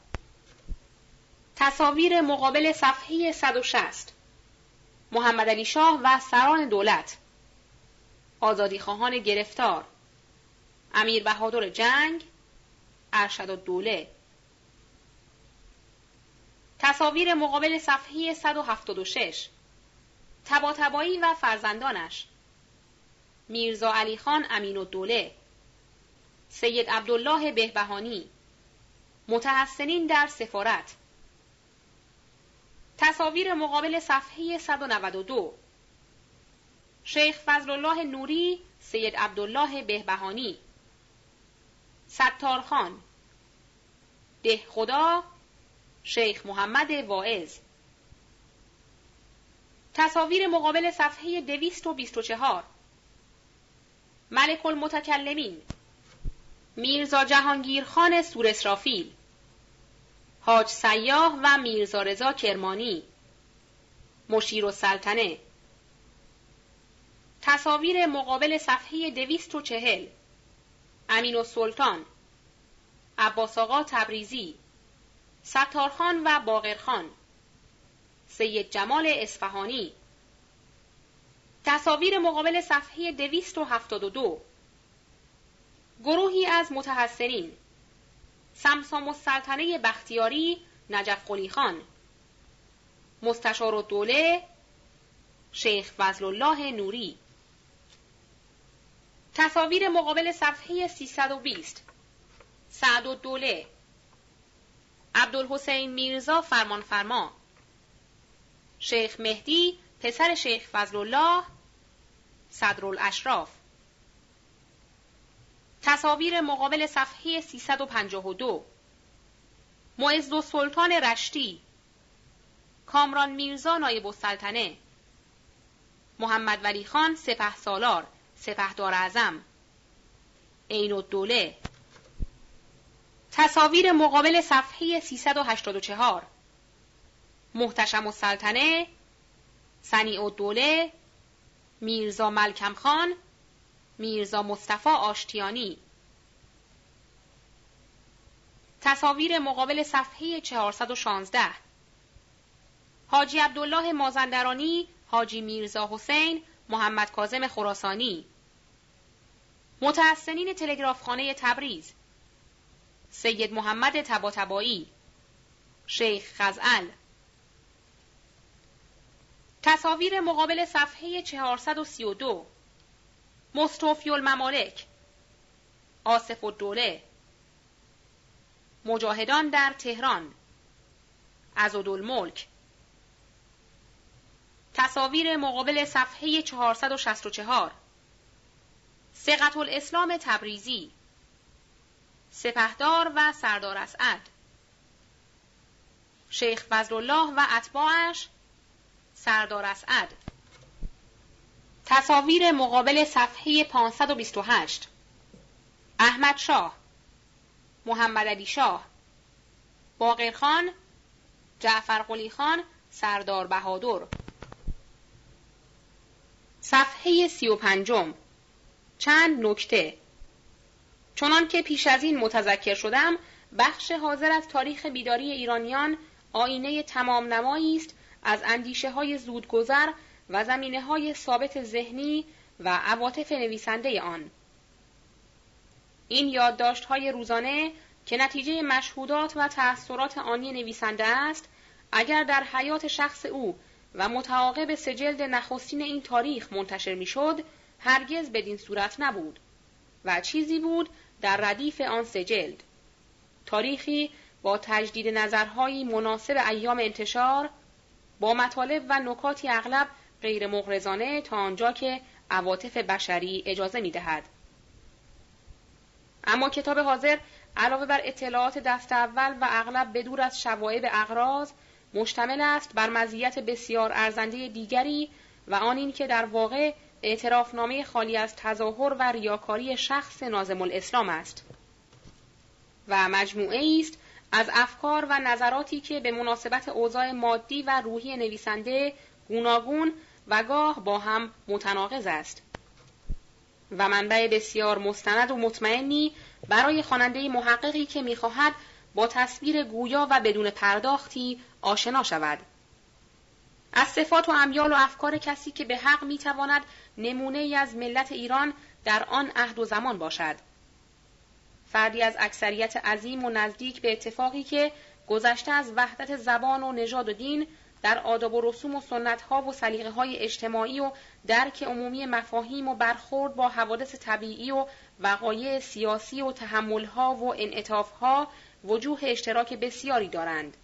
تصاویر مقابل صفحه 160 محمد علی شاه و سران دولت. آزادی خواهان گرفتار. امیر بهادر جنگ ارشد الدوله. تصاویر مقابل صفحه 176 تباتبایی و فرزندانش. میرزا علی خان امین الدوله. سید عبدالله بهبهانی. متحسنین در سفارت. تصاویر مقابل صفحه 192 شیخ فضل الله نوری سید عبدالله بهبهانی. ستارخان ده خدا شیخ محمد واعظ. تصاویر مقابل صفحه 224 ملک المتکلمین. میرزا جهانگیر خان سور اسرافیل حاج سیاه و میرزا رضا کرمانی مشیر و سلطنه. تصاویر مقابل صفحه 240 امین و سلطان عباس آقا تبریزی ستارخان و باقرخان سید جمال اصفهانی. تصاویر مقابل صفحه 272 گروهی از متحسنین سمسام السلطنه بختیاری نجف قلی خان. مستشار الدوله شیخ فضل الله نوری. تصاویر مقابل صفحه 320 سعد الدوله عبدالحسین میرزا فرمانفرما. شیخ مهدی پسر شیخ فضل الله صدرالاشراف. تصاویر مقابل صفحه 352 معز سلطان رشتی. کامران میرزا نایب السلطنه. محمد ولی خان سپه سالار سپهدار اعظم. عین الدوله. تصاویر مقابل صفحه 384 محتشم السلطنه سنی الدوله میرزا ملکم خان میرزا مصطفی آشتیانی. تصاویر مقابل صفحه 416 حاجی عبدالله مازندرانی حاجی میرزا حسین محمد کاظم خراسانی. متحسنین تلگرافخانه تبریز. سید محمد تباتبایی. شیخ خزعل. تصاویر مقابل صفحه 432 مستوفی الممالک آصف الدوله مجاهدان در تهران الملک تصاویر مقابل صفحه 464 سقط الاسلام تبریزی. سپهدار و سردار اسعد. شیخ فضل الله و اتباعش سردار اسعد. تصاویر مقابل صفحه 528 احمد شاه محمد علی شاه باقر خان جعفر قلی خان سردار بهادر. صفحه سی و پنجم چند نکته؟ چنان که پیش از این متذکر شدم بخش حاضر از تاریخ بیداری ایرانیان آینه تمام نمایی است از اندیشه های زودگذر و زمینه های ثابت ذهنی و عواطف نویسنده آن. این یادداشت های روزانه که نتیجه مشهودات و تأثیرات آنی نویسنده است اگر در حیات شخص او و متعاقب سجلد نخستین این تاریخ منتشر می‌شد هرگز بدین صورت نبود و چیزی بود در ردیف آن سجلد تاریخی با تجدید نظرهایی مناسب ایام انتشار با مطالب و نکاتی اغلب غیر مغرزانه تا آنجا که عواطف بشری اجازه می دهد. اما کتاب حاضر علاوه بر اطلاعات دست اول و اغلب بدور از شوایب اغراض مشتمل است بر مزیت بسیار ارزنده دیگری و آن این که در واقع اعترافنامه خالی از تظاهر و ریاکاری شخص نازم الاسلام است و مجموعه است از افکار و نظراتی که به مناسبت اوضاع مادی و روحی نویسنده گوناگون و گاه با هم متناقض است. و منبع بسیار مستند و مطمئنی برای خواننده محققی که می‌خواهد با تصویر گویا و بدون پرداختی آشنا شود. از صفات و امیال و افکار کسی که به حق می‌تواند نمونه ای از ملت ایران در آن عهد و زمان باشد. فردی از اکثریت عظیم و نزدیک به اتفاقی که گذشته از وحدت زبان و نژاد و دین در آداب و رسوم و سنتها و سلیقه های اجتماعی و درک عمومی مفاهیم و برخورد با حوادث طبیعی و وقایع سیاسی و تحملها و انعطافها وجوه اشتراک بسیاری دارند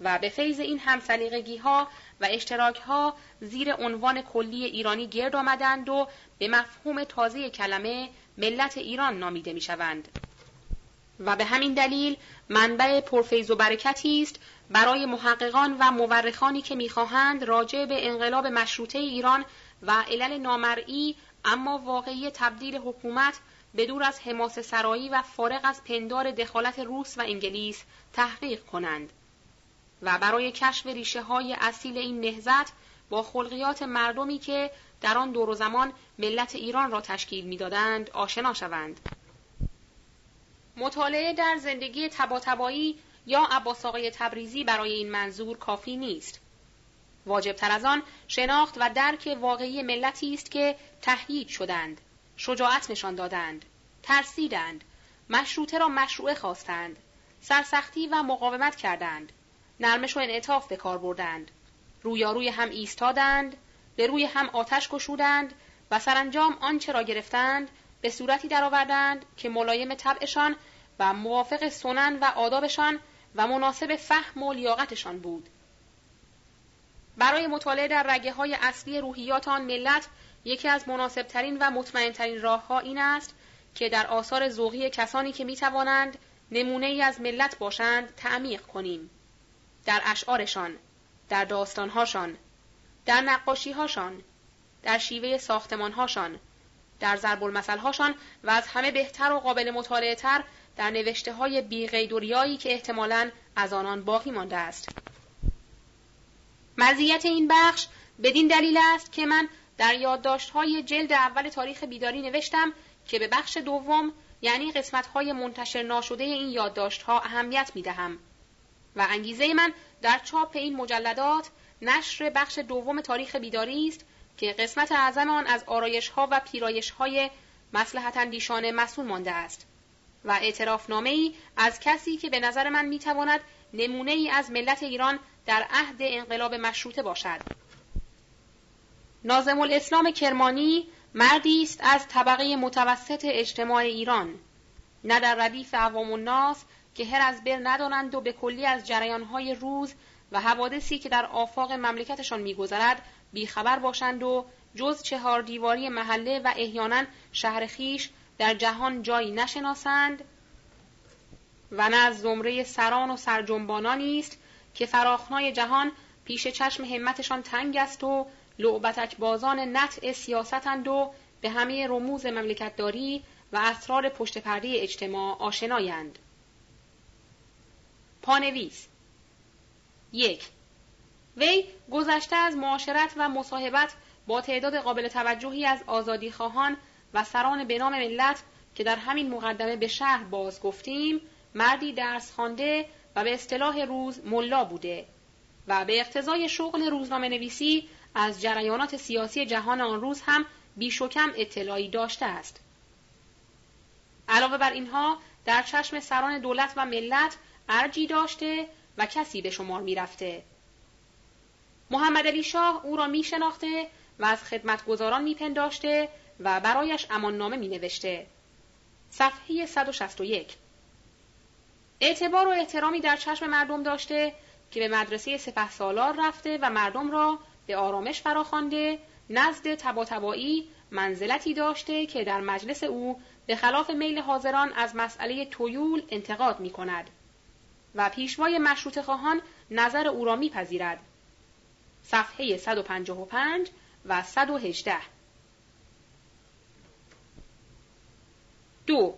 و به فیض این همسلیقگی ها و اشتراک ها زیر عنوان کلی ایرانی گرد آمدند و به مفهوم تازه کلمه ملت ایران نامیده می شوند. و به همین دلیل منبع پرفیض و برکتی است برای محققان و مورخانی که می‌خواهند راجع به انقلاب مشروطه ایران و علل نامرئی اما واقعی تبدیل حکومت به از حماس سرایی و فارغ از پندار دخالت روس و انگلیس تحقیق کنند و برای کشف ریشه های اصیل این نهزت با خلقیات مردمی که در آن دور و زمان ملت ایران را تشکیل می‌دادند آشنا شوند. مطالعه در زندگی تباتبایی یا عباس آقای تبریزی برای این منظور کافی نیست. واجب تر از آن شناخت و درک واقعی ملتی است که تهیید شدند، شجاعت نشان دادند، ترسیدند مشروطه را مشروعه خواستند سرسختی و مقاومت کردند نرمش و انعطاف به کار بردند رویاروی هم ایستادند به روی هم آتش گشودند و سرانجام آنچه را گرفتند به صورتی درآوردند که ملایم طبعشان و موافق سنن و آدابشان و مناسب فهم و لیاقتشان بود برای مطالعه در رگه های اصلی روحیات آن ملت یکی از مناسبترین و مطمئنترین راه ها این است که در آثار ذوقی کسانی که می توانند نمونه ای از ملت باشند تعمیق کنیم. در اشعارشان، در داستانهاشان، در نقاشیهاشان، در شیوه ساختمانهاشان، در ضرب و از همه بهتر و قابل مطالعه تر در نوشته های که احتمالاً از آنان باقی مانده است. مزیت این بخش بدین دلیل است که من در یادداشت‌های جلد اول تاریخ بیداری نوشتم که به بخش دوم یعنی قسمت‌های منتشر ناشده این یادداشت‌ها اهمیت می‌دهم و انگیزه من در چاپ این مجلدات نشر بخش دوم تاریخ بیداری است که قسمت اعظم آن از آرایش‌ها و پیرایش‌های مصلحت اندیشانه مسئول مانده است و اعترافنامه ای از کسی که به نظر من می‌تواند نمونه ای از ملت ایران در عهد انقلاب مشروطه باشد. نازم الاسلام کرمانی مردی است از طبقه متوسط اجتماع ایران نه در ردیف عوام الناس که هر از بر ندانند و به کلی از جریانهای روز و حوادثی که در آفاق مملکتشان میگذرد بیخبر باشند و جز چهار دیواری محله و احیانا شهر خیش در جهان جایی نشناسند و نه از زمره سران و سرجنبانانی است که فراخنای جهان پیش چشم همتشان تنگ است و لعبتک بازان نطع سیاستند و به همه رموز مملکتداری و اسرار پشت پرده اجتماع آشنایند. پانویس یک وی گذشته از معاشرت و مصاحبت با تعداد قابل توجهی از آزادی خواهان و سران به نام ملت که در همین مقدمه به شهر باز گفتیم مردی درس خوانده و به اصطلاح روز ملا بوده و به اقتضای شغل روزنامه نویسی از جریانات سیاسی جهان آن روز هم بیش و کم اطلاعی داشته است. علاوه بر اینها در چشم سران دولت و ملت ارجی داشته و کسی به شمار می رفته. محمد علی شاه او را می شناخته و از خدمتگزاران می پنداشته و برایش اماننامه می نوشته. صفحه 161 اعتبار و احترامی در چشم مردم داشته که به مدرسه سپه سالار رفته و مردم را به آرامش فراخوانده نزد تباتبایی منزلتی داشته که در مجلس او به خلاف میل حاضران از مسئله تویول انتقاد می کند و پیشوای مشروط خواهان نظر او را میپذیرد. صفحه 155 و 118 دو.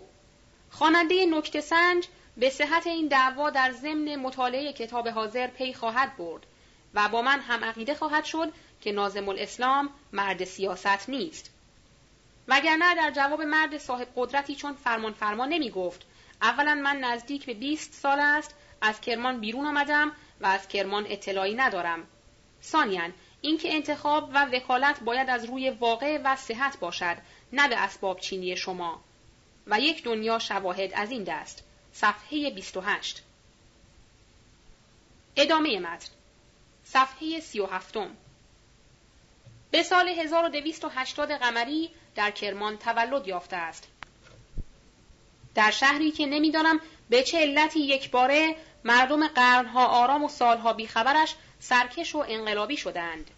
خواننده نکته سنج به صحت این دعوا در ضمن مطالعه کتاب حاضر پی خواهد برد و با من هم عقیده خواهد شد که نازم الاسلام مرد سیاست نیست. وگرنه در جواب مرد صاحب قدرتی چون فرمان فرمان نمی گفت. اولا من نزدیک به 20 سال است از کرمان بیرون آمدم و از کرمان اطلاعی ندارم. ثانیا اینکه انتخاب و وکالت باید از روی واقع و صحت باشد نه به اسباب چینی شما. و یک دنیا شواهد از این دست صفحه 28 ادامه متن صفحه 37 به سال 1280 قمری در کرمان تولد یافته است. در شهری که نمی‌دانم به چه علتی یک باره مردم قرنها آرام و سالها بیخبرش سرکش و انقلابی شدند.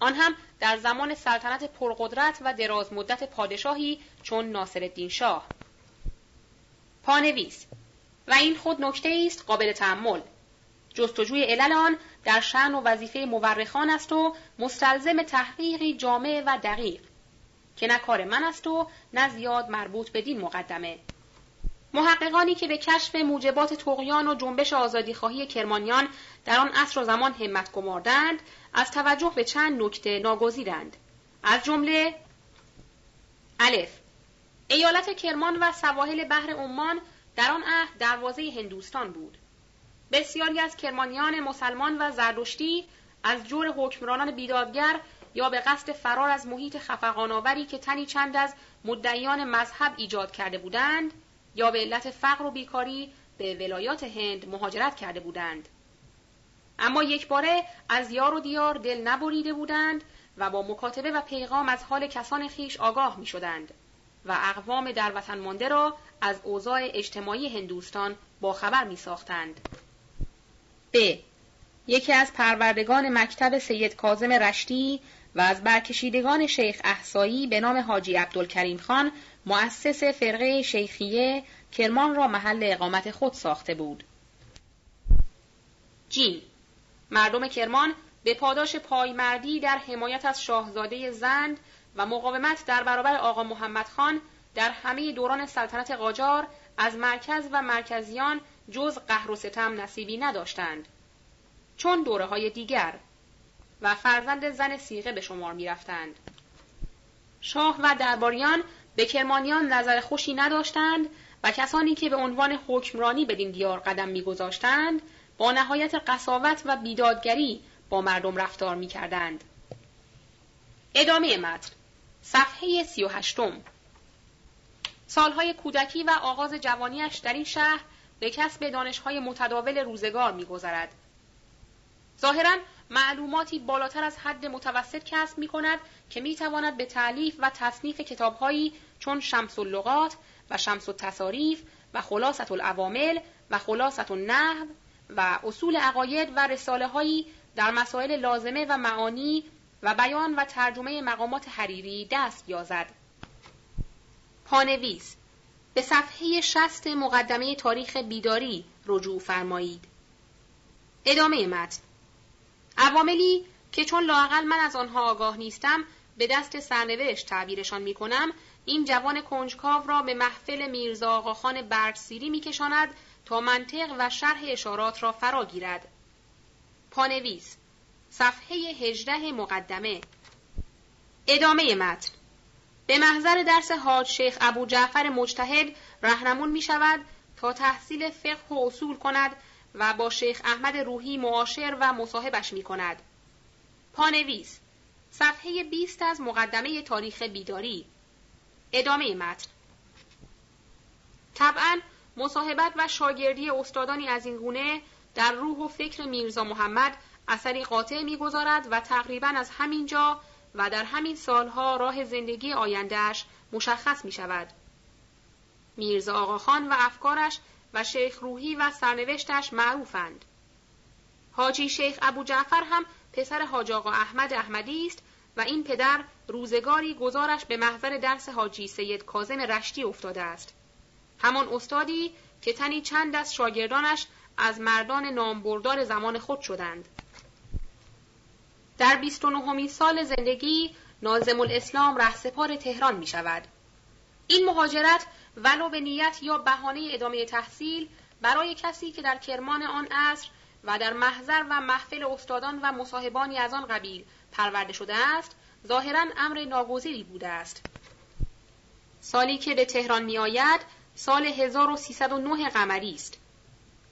آن هم در زمان سلطنت پرقدرت و دراز مدت پادشاهی چون ناصرالدین شاه. پانویس. و این خود نکته است قابل تحمل جستجوی علل آن در شعن و وظیفه مورخان است و مستلزم تحقیقی جامع و دقیق که نه کار من است و نه زیاد مربوط به دین مقدمه. محققانی که به کشف موجبات تقیان و جنبش آزادیخواهی کرمانیان در آن عصر و زمان همت گماردند از توجه به چند نکته ناگزیرند. از جمله الف. ایالت کرمان و سواحل بحر عمان در آن عهد دروازه هندوستان بود. بسیاری از کرمانیان مسلمان و زردشتی از جور حکمرانان بیدادگر یا به قصد فرار از محیط خفقانآوری که تنی چند از مدعیان مذهب ایجاد کرده بودند یا به علت فقر و بیکاری به ولایات هند مهاجرت کرده بودند. اما یک باره از یار و دیار دل نبریده بودند و با مکاتبه و پیغام از حال کسان خیش آگاه می شدند و اقوام در وطن مانده را از اوضاع اجتماعی هندوستان با خبر می ساختند. ب. یکی از پروردگان مکتب سید کازم رشتی و از برکشیدگان شیخ احسایی به نام حاجی عبدالکریم خان مؤسس فرقه شیخیه کرمان را محل اقامت خود ساخته بود. جین مردم کرمان به پاداش پایمردی در حمایت از شاهزاده زند و مقاومت در برابر آقا محمد خان در همه دوران سلطنت قاجار از مرکز و مرکزیان جز قهر و ستم نصیبی نداشتند. چون دوره های دیگر و فرزند زن سیغه به شمار می رفتند. شاه و درباریان به کرمانیان نظر خوشی نداشتند و کسانی که به عنوان حکمرانی بدین دیار قدم میگذاشتند با نهایت قصاوت و بیدادگری با مردم رفتار می کردند. ادامه متن صفحه سی و هشتم سالهای کودکی و آغاز جوانیش در این شهر به کسب دانشهای متداول روزگار میگذرد ظاهرا معلوماتی بالاتر از حد متوسط کسب می کند که می تواند به تعلیف و تصنیف کتابهایی چون شمس اللغات و شمس التصاریف و خلاصت العوامل و خلاصت النحو و اصول عقاید و رساله هایی در مسائل لازمه و معانی و بیان و ترجمه مقامات حریری دست یازد. پانویس به صفحه شست مقدمه تاریخ بیداری رجوع فرمایید. ادامه متن عواملی که چون لاقل من از آنها آگاه نیستم به دست سرنوشت تعبیرشان می کنم این جوان کنجکاو را به محفل میرزا آقاخان برسیری میکشاند تا منطق و شرح اشارات را فرا گیرد. پانویس صفحه هجده مقدمه ادامه متن به محضر درس حاج شیخ ابو جعفر مجتهد رهنمون می شود تا تحصیل فقه و اصول کند و با شیخ احمد روحی معاشر و مصاحبش می کند. پانویس صفحه 20 از مقدمه تاریخ بیداری ادامه متن طبعا مصاحبت و شاگردی استادانی از این گونه در روح و فکر میرزا محمد اثری قاطع می‌گذارد و تقریبا از همین جا و در همین سالها راه زندگی آیندهش مشخص می شود. میرزا آقاخان و افکارش و شیخ روحی و سرنوشتش معروفند. حاجی شیخ ابو جعفر هم پسر حاج آقا احمد احمدی است و این پدر روزگاری گزارش به محضر درس حاجی سید کازم رشتی افتاده است. همان استادی که تنی چند از شاگردانش از مردان نامبردار زمان خود شدند. در 29 سال زندگی نازم الاسلام رهسپار تهران می شود. این مهاجرت ولو به نیت یا بهانه ادامه تحصیل برای کسی که در کرمان آن عصر و در محضر و محفل استادان و مصاحبانی از آن قبیل پرورده شده است ظاهرا امر ناگزیری بوده است سالی که به تهران می آید سال 1309 قمری است.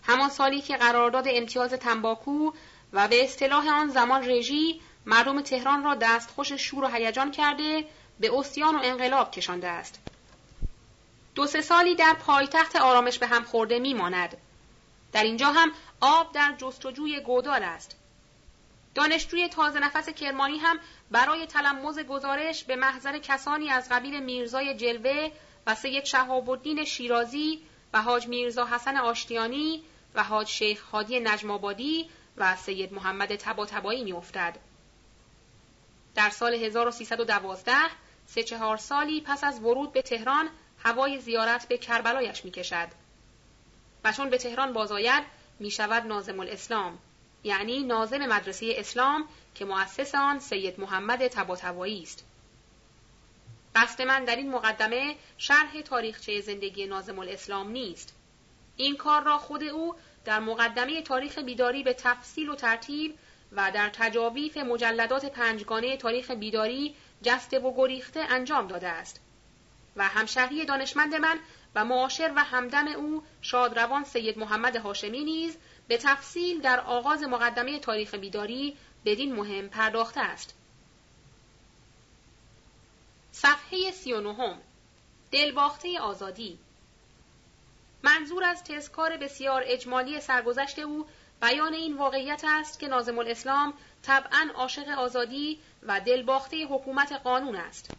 همان سالی که قرارداد امتیاز تنباکو و به اصطلاح آن زمان رژی مردم تهران را دستخوش شور و هیجان کرده به استیان و انقلاب کشانده است. دو سه سالی در پایتخت آرامش به هم خورده میماند. در اینجا هم آب در جستجوی گودال است. دانشجوی تازه نفس کرمانی هم برای تلمز گزارش به محضر کسانی از قبیل میرزای جلوه و سید شهاب الدین شیرازی و حاج میرزا حسن آشتیانی و حاج شیخ هادی نجمابادی و سید محمد تبا تبایی می افتد. در سال 1312 سه چهار سالی پس از ورود به تهران هوای زیارت به کربلایش می کشد. و چون به تهران بازآید می شود نازم الاسلام یعنی نازم مدرسه اسلام که مؤسس آن سید محمد تباتبایی است. قصد من در این مقدمه شرح تاریخچه زندگی نازم الاسلام نیست. این کار را خود او در مقدمه تاریخ بیداری به تفصیل و ترتیب و در تجاویف مجلدات پنجگانه تاریخ بیداری جسته و گریخته انجام داده است. و همشهری دانشمند من و معاشر و همدم او شادروان سید محمد هاشمی نیز به تفصیل در آغاز مقدمه تاریخ بیداری بدین مهم پرداخته است. صفحه 39 دلباخته آزادی منظور از تذکار بسیار اجمالی سرگذشت او بیان این واقعیت است که نازم الاسلام طبعا عاشق آزادی و دلباخته حکومت قانون است.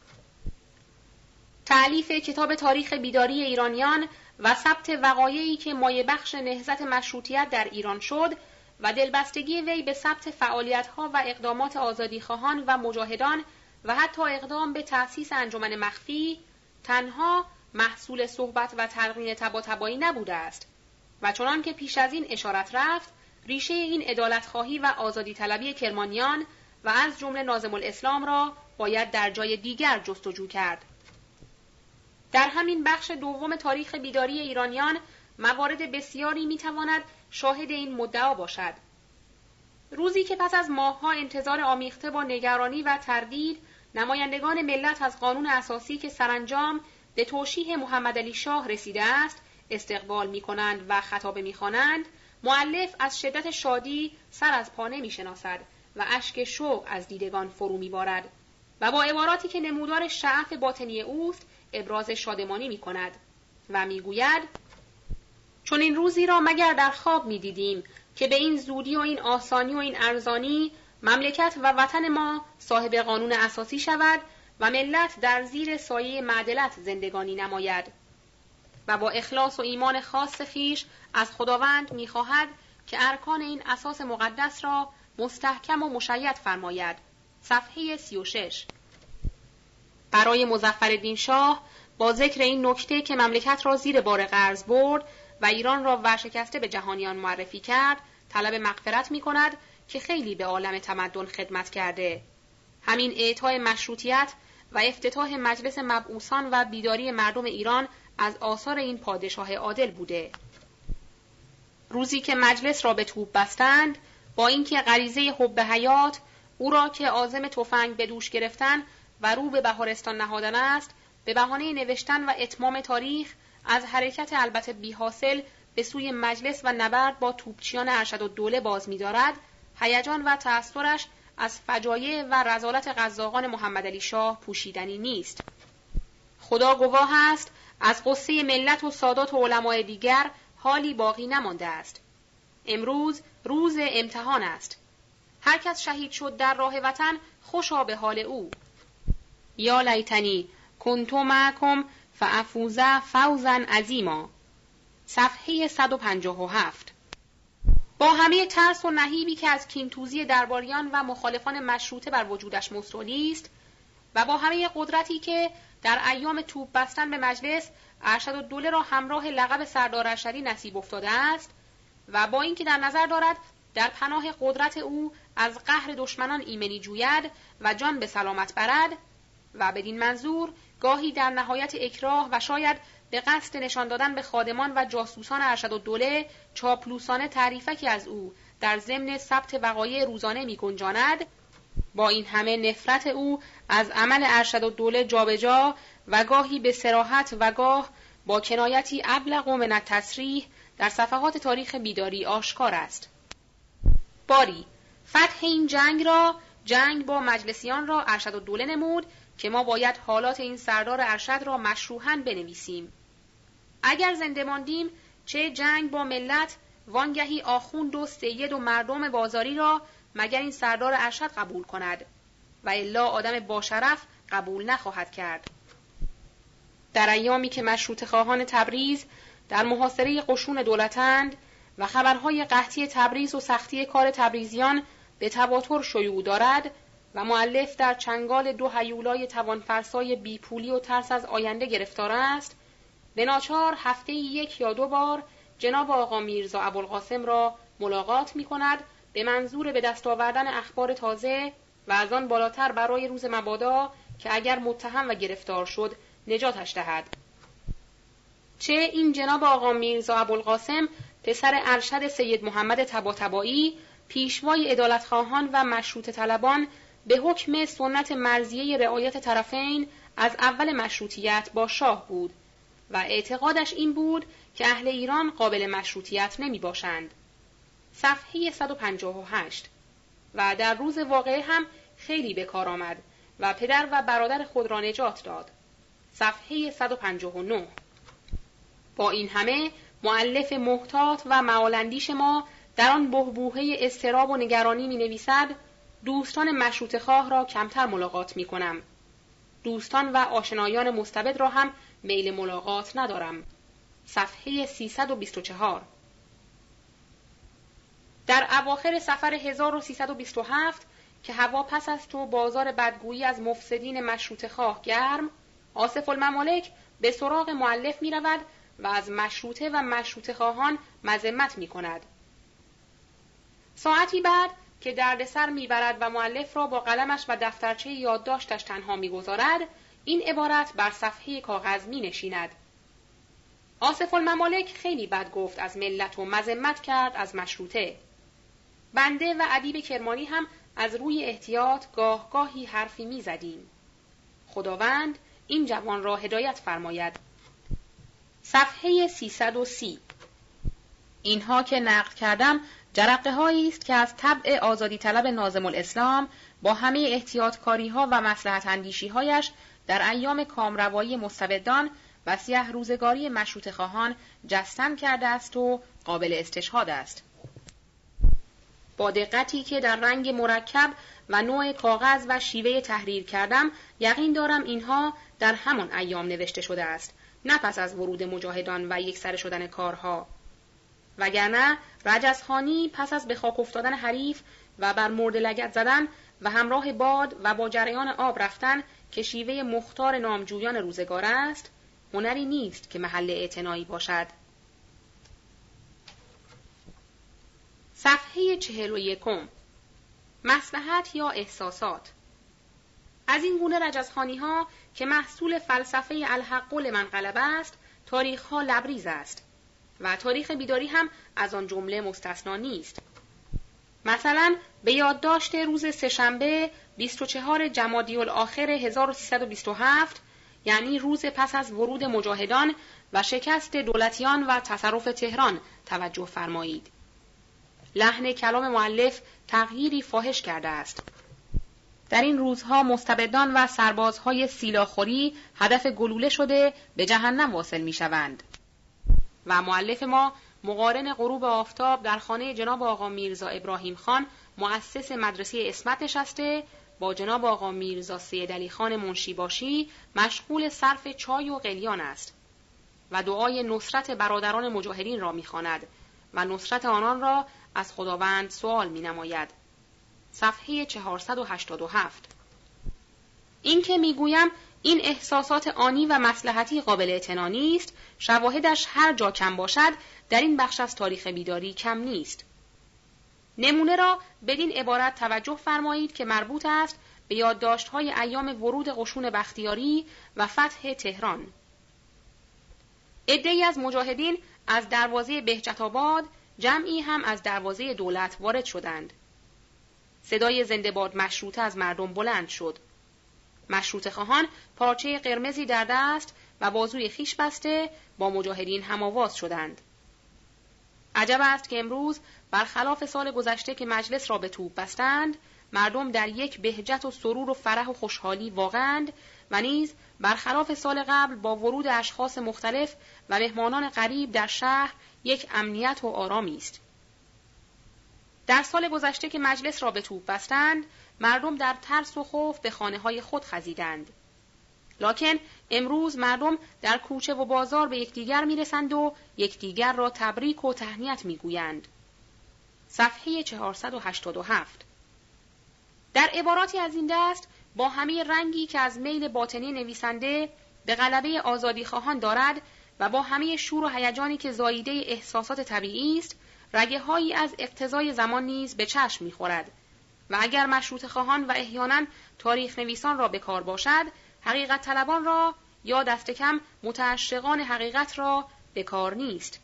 تعلیف کتاب تاریخ بیداری ایرانیان و ثبت وقایعی که مایه بخش نهزت مشروطیت در ایران شد و دلبستگی وی به ثبت فعالیت‌ها و اقدامات آزادیخواهان و مجاهدان و حتی اقدام به تأسیس انجمن مخفی تنها محصول صحبت و تلقین تبا نبوده است و چنان که پیش از این اشارت رفت ریشه این ادالتخواهی و آزادی طلبی کرمانیان و از جمله نازم الاسلام را باید در جای دیگر جستجو کرد. در همین بخش دوم تاریخ بیداری ایرانیان موارد بسیاری می‌تواند شاهد این مدعا باشد. روزی که پس از ماهها انتظار آمیخته با نگرانی و تردید نمایندگان ملت از قانون اساسی که سرانجام به توشیح محمد علی شاه رسیده است استقبال می کنند و خطابه می خوانند معلف از شدت شادی سر از پا نمی شناسد و اشک شوق از دیدگان فرو می بارد و با عباراتی که نمودار شعف باطنی اوست ابراز شادمانی می کند و می گوید چون این روزی را مگر در خواب می دیدیم که به این زودی و این آسانی و این ارزانی مملکت و وطن ما صاحب قانون اساسی شود و ملت در زیر سایه معدلت زندگانی نماید. و با اخلاص و ایمان خاص خیش از خداوند می‌خواهد که ارکان این اساس مقدس را مستحکم و مشید فرماید. صفحه 36 برای مزفر شاه با ذکر این نکته که مملکت را زیر بار قرض برد و ایران را ورشکسته به جهانیان معرفی کرد طلب مغفرت می کند که خیلی به عالم تمدن خدمت کرده. همین اعطای مشروطیت و افتتاح مجلس مبعوثان و بیداری مردم ایران از آثار این پادشاه عادل بوده. روزی که مجلس را به توپ بستند با اینکه غریزه حب حیات او را که عازم تفنگ به دوش گرفتن و رو به بهارستان نهادن است به بهانه نوشتن و اتمام تاریخ از حرکت البته بی حاصل به سوی مجلس و نبرد با توپچیان ارشد و دوله باز می‌دارد هیجان و تأثرش از فجایع و رزالت غزاقان محمد علی شاه پوشیدنی نیست. خدا گواه است از قصه ملت و سادات و علمای دیگر حالی باقی نمانده است. امروز روز امتحان است. هر کس شهید شد در راه وطن خوشا به حال او. یا لیتنی کنتو معکم فافوز فوزا عظیما. صفحه 157 با همه ترس و نهیبی که از کینتوزی درباریان و مخالفان مشروطه بر وجودش مستولی است و با همه قدرتی که در ایام توپ بستن به مجلس ارشد و دوله را همراه لقب سردار ارشدی نصیب افتاده است و با اینکه در نظر دارد در پناه قدرت او از قهر دشمنان ایمنی جوید و جان به سلامت برد و بدین منظور گاهی در نهایت اکراه و شاید به قصد نشان دادن به خادمان و جاسوسان ارشد و دوله چاپلوسانه تعریفکی از او در ضمن ثبت وقایع روزانه می گنجاند با این همه نفرت او از عمل ارشد و دوله جابجا و گاهی به سراحت و گاه با کنایتی ابلغ و من تصریح در صفحات تاریخ بیداری آشکار است. باری فتح این جنگ را جنگ با مجلسیان را ارشد و دوله نمود که ما باید حالات این سردار ارشد را مشروحاً بنویسیم. اگر زنده ماندیم چه جنگ با ملت وانگهی آخوند و سید و مردم بازاری را مگر این سردار ارشد قبول کند؟ و الا آدم باشرف قبول نخواهد کرد. در ایامی که مشروط خواهان تبریز در محاصره قشون دولتند و خبرهای قحطی تبریز و سختی کار تبریزیان به تواتر شیوع دارد و معلف در چنگال دو هیولای توانفرسای بیپولی و ترس از آینده گرفتار است به ناچار هفته یک یا دو بار جناب آقا میرزا ابوالقاسم را ملاقات می کند به منظور به دست آوردن اخبار تازه و از آن بالاتر برای روز مبادا که اگر متهم و گرفتار شد نجاتش دهد. چه این جناب آقا میرزا ابوالقاسم پسر ارشد سید محمد تباتبایی پیشوای ادالتخواهان و مشروط طلبان به حکم سنت مرزیه رعایت طرفین از اول مشروطیت با شاه بود. و اعتقادش این بود که اهل ایران قابل مشروطیت نمی باشند. صفحه 158 و در روز واقعه هم خیلی به کار آمد و پدر و برادر خود را نجات داد. صفحه 159 با این همه معلف محتاط و معالندیش ما در آن بهبوهه استراب و نگرانی می نویسد دوستان مشروط خواه را کمتر ملاقات می کنم. دوستان و آشنایان مستبد را هم میل ملاقات ندارم. صفحه 324 در اواخر سفر 1327 که هوا پس است و بازار بدگویی از مفسدین مشروط خواه گرم، آصف الممالک به سراغ معلف می رود و از مشروطه و مشروط خواهان مذمت می کند. ساعتی بعد که دردسر می‌برد و معلف را با قلمش و دفترچه یادداشتش تنها می‌گذارد این عبارت بر صفحه کاغذ می نشیند. آصف الممالک خیلی بد گفت از ملت و مذمت کرد از مشروطه. بنده و ادیب کرمانی هم از روی احتیاط گاه گاهی حرفی می زدیم. خداوند این جوان را هدایت فرماید. صفحه 330 اینها که نقد کردم جرقه هایی است که از طبع آزادی طلب نازم الاسلام با همه احتیاطکاری ها و مسلحت اندیشی هایش در ایام کامروایی مستبدان و سیه روزگاری مشروط خواهان جستن کرده است و قابل استشهاد است. با دقتی که در رنگ مرکب و نوع کاغذ و شیوه تحریر کردم یقین دارم اینها در همان ایام نوشته شده است نه پس از ورود مجاهدان و یک سر شدن کارها وگرنه رجزخانی پس از به خاک افتادن حریف و بر مرد لگت زدن و همراه باد و با جریان آب رفتن که شیوه مختار نامجویان روزگار است هنری نیست که محل اعتنایی باشد. صفحه چهل و یکم. مسلحت یا احساسات. از این گونه رجزخانی ها که محصول فلسفه الحق من قلب است تاریخ ها لبریز است و تاریخ بیداری هم از آن جمله مستثنا نیست. مثلا به یادداشت روز سهشنبه 24 جمادی الاخر 1327 یعنی روز پس از ورود مجاهدان و شکست دولتیان و تصرف تهران توجه فرمایید. لحن کلام معلف تغییری فاحش کرده است. در این روزها مستبدان و سربازهای سیلاخوری هدف گلوله شده به جهنم واصل می شوند. و معلف ما مقارن غروب آفتاب در خانه جناب آقا میرزا ابراهیم خان مؤسس مدرسه اسمت نشسته با جناب آقا میرزا سید علی خان منشی باشی مشغول صرف چای و قلیان است و دعای نصرت برادران مجاهدین را می‌خواند و نصرت آنان را از خداوند سوال می نماید. صفحه 487 این که می‌گویم این احساسات آنی و مسلحتی قابل اعتنا است شواهدش هر جا کم باشد در این بخش از تاریخ بیداری کم نیست نمونه را بدین عبارت توجه فرمایید که مربوط است به یادداشت‌های ایام ورود قشون بختیاری و فتح تهران. عدهای از مجاهدین از دروازه بهجت آباد، جمعی هم از دروازه دولت وارد شدند. صدای زنده باد مشروطه از مردم بلند شد. مشروط خواهان پارچه قرمزی در دست و بازوی خیش بسته با مجاهدین هماواز شدند. عجب است که امروز برخلاف سال گذشته که مجلس را به توپ بستند مردم در یک بهجت و سرور و فرح و خوشحالی واقعند و نیز برخلاف سال قبل با ورود اشخاص مختلف و مهمانان غریب در شهر یک امنیت و آرامی است. در سال گذشته که مجلس را به توپ بستند مردم در ترس و خوف به خانه های خود خزیدند. لکن امروز مردم در کوچه و بازار به یکدیگر می‌رسند و یکدیگر را تبریک و تهنیت می‌گویند. صفحه 487 در عباراتی از این دست با همه رنگی که از میل باطنی نویسنده به غلبه آزادی خواهان دارد و با همه شور و هیجانی که زاییده احساسات طبیعی است رگه هایی از اقتضای زمان نیز به چشم می‌خورد و اگر مشروط خواهان و احیانا تاریخ نویسان را به کار باشد حقیقت طلبان را یا دست کم متعشقان حقیقت را به کار نیست.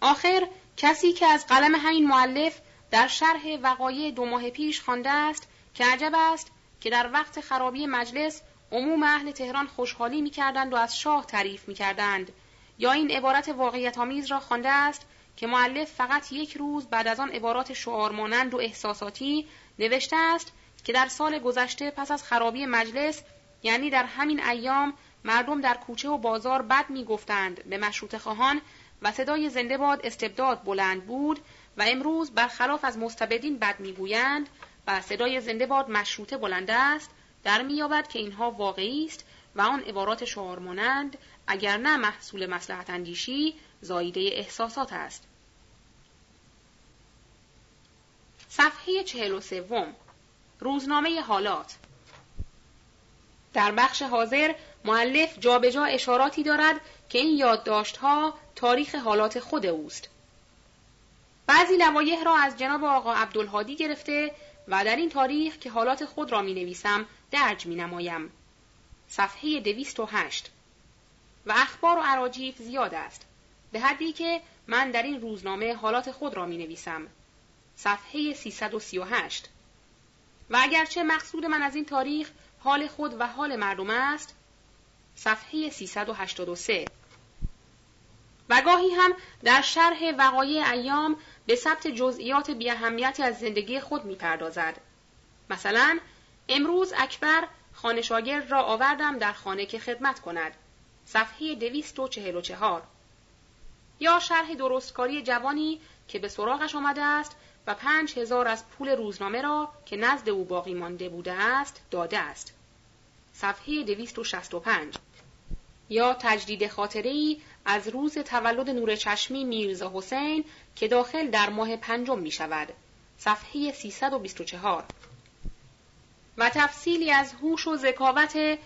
آخر کسی که از قلم همین معلف در شرح وقایع دو ماه پیش خوانده است که عجب است که در وقت خرابی مجلس عموم اهل تهران خوشحالی می‌کردند و از شاه تعریف می‌کردند یا این عبارت واقعیت آمیز را خوانده است که معلف فقط یک روز بعد از آن عبارات شعار مانند و احساساتی نوشته است که در سال گذشته پس از خرابی مجلس یعنی در همین ایام مردم در کوچه و بازار بد می‌گفتند. به مشروط خواهان و صدای زنده باد استبداد بلند بود و امروز برخلاف از مستبدین بد می‌گویند و صدای زنده باد مشروطه بلند است در مییابد که اینها واقعی است و آن عبارات شعارمانند اگر نه محصول مسلحت اندیشی زاییده احساسات است. صفحه چهل و سوم. روزنامه حالات. در بخش حاضر معلف جابجا جا اشاراتی دارد که این یادداشتها تاریخ حالات خود اوست. بعضی لوایح را از جناب آقا عبدالهادی گرفته و در این تاریخ که حالات خود را می نویسم درج می نمایم. صفحه دویست و هشت و اخبار و عراجیف زیاد است. به حدی که من در این روزنامه حالات خود را می نویسم. صفحه 338 و اگرچه مقصود من از این تاریخ حال خود و حال مردم است. صفحه 383 و گاهی هم در شرح وقایع ایام به ثبت جزئیات بیاهمیتی از زندگی خود می‌پردازد. مثلا امروز اکبر خانه را آوردم در خانه که خدمت کند. صفحه 244 یا شرح درستکاری جوانی که به سراغش آمده است و پنج هزار از پول روزنامه را که نزد او باقی مانده بوده است داده است. صفحه 265 یا تجدید خاطره ای از روز تولد نور چشمی میرزا حسین که داخل در ماه پنجم می شود. صفحه 324 و تفصیلی از هوش و ذکاوت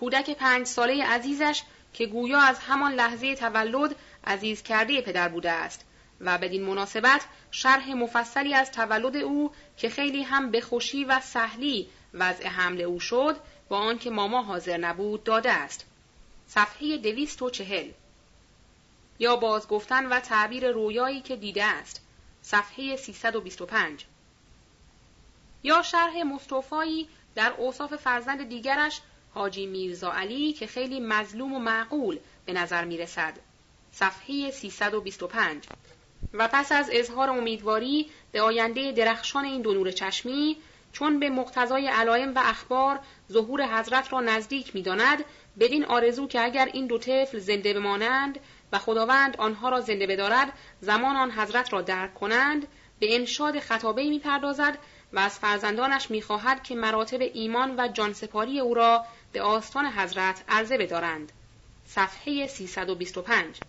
کودک پنج ساله عزیزش که گویا از همان لحظه تولد عزیز کرده پدر بوده است و بدین مناسبت شرح مفصلی از تولد او که خیلی هم به خوشی و سهلی وضع حمل او شد با آنکه ماما حاضر نبود داده است. صفحه دویست و چهل. یا بازگفتن و تعبیر رویایی که دیده است. صفحه 325 یا شرح مصطفایی در اوصاف فرزند دیگرش حاجی میرزا علی که خیلی مظلوم و معقول به نظر می رسد. صفحه 325 و پس از اظهار امیدواری به آینده درخشان این دو نور چشمی چون به مقتضای علائم و اخبار ظهور حضرت را نزدیک می‌داند بدین آرزو که اگر این دو طفل زنده بمانند و خداوند آنها را زنده بدارد زمان آن حضرت را درک کنند به انشاد خطابه می‌پردازد و از فرزندانش می‌خواهد که مراتب ایمان و جانسپاری او را به آستان حضرت عرضه بدارند. صفحه 325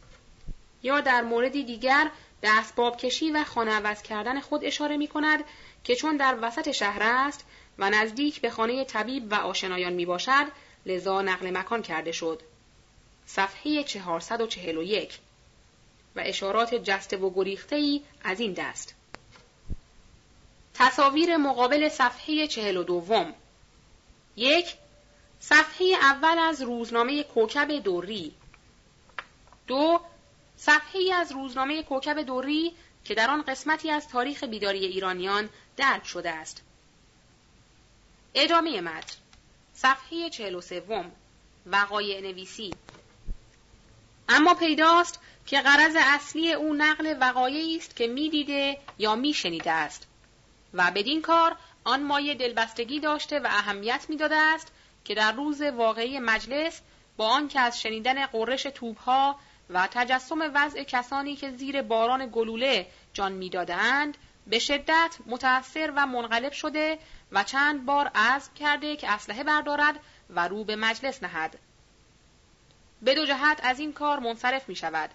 یا در موردی دیگر به اسباب کشی و خانه عوض کردن خود اشاره می کند که چون در وسط شهر است و نزدیک به خانه طبیب و آشنایان می باشد لذا نقل مکان کرده شد. صفحه 441 و اشارات جسته و گریخته ای از این دست. تصاویر مقابل صفحه 42 یک صفحه اول از روزنامه کوکب دوری دو صفحه از روزنامه کوکب دوری که در آن قسمتی از تاریخ بیداری ایرانیان درد شده است. ادامه متن. صفحه 43 وقایع نویسی. اما پیداست که غرض اصلی او نقل وقایعی است که می‌دیده یا میشنیده است. و بدین کار آن مایه دلبستگی داشته و اهمیت می‌داده است که در روز واقعی مجلس با آنکه از شنیدن قررش توپها و تجسم وضع کسانی که زیر باران گلوله جان می‌دادند به شدت متأثر و منقلب شده و چند بار عزم کرده که اسلحه بردارد و رو به مجلس نهد. به دو جهت از این کار منصرف می شود.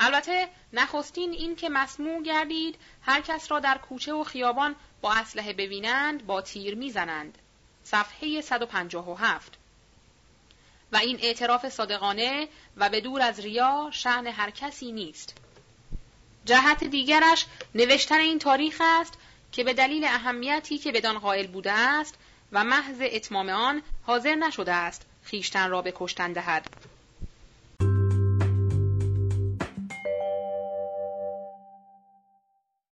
البته نخستین این که مسموع گردید هر کس را در کوچه و خیابان با اسلحه ببینند با تیر می‌زنند. صفحه 157 و این اعتراف صادقانه و به دور از ریا شعن هر کسی نیست. جهت دیگرش نوشتن این تاریخ است که به دلیل اهمیتی که بدان قائل بوده است و محض اتمام آن حاضر نشده است خیشتن را به کشتن دهد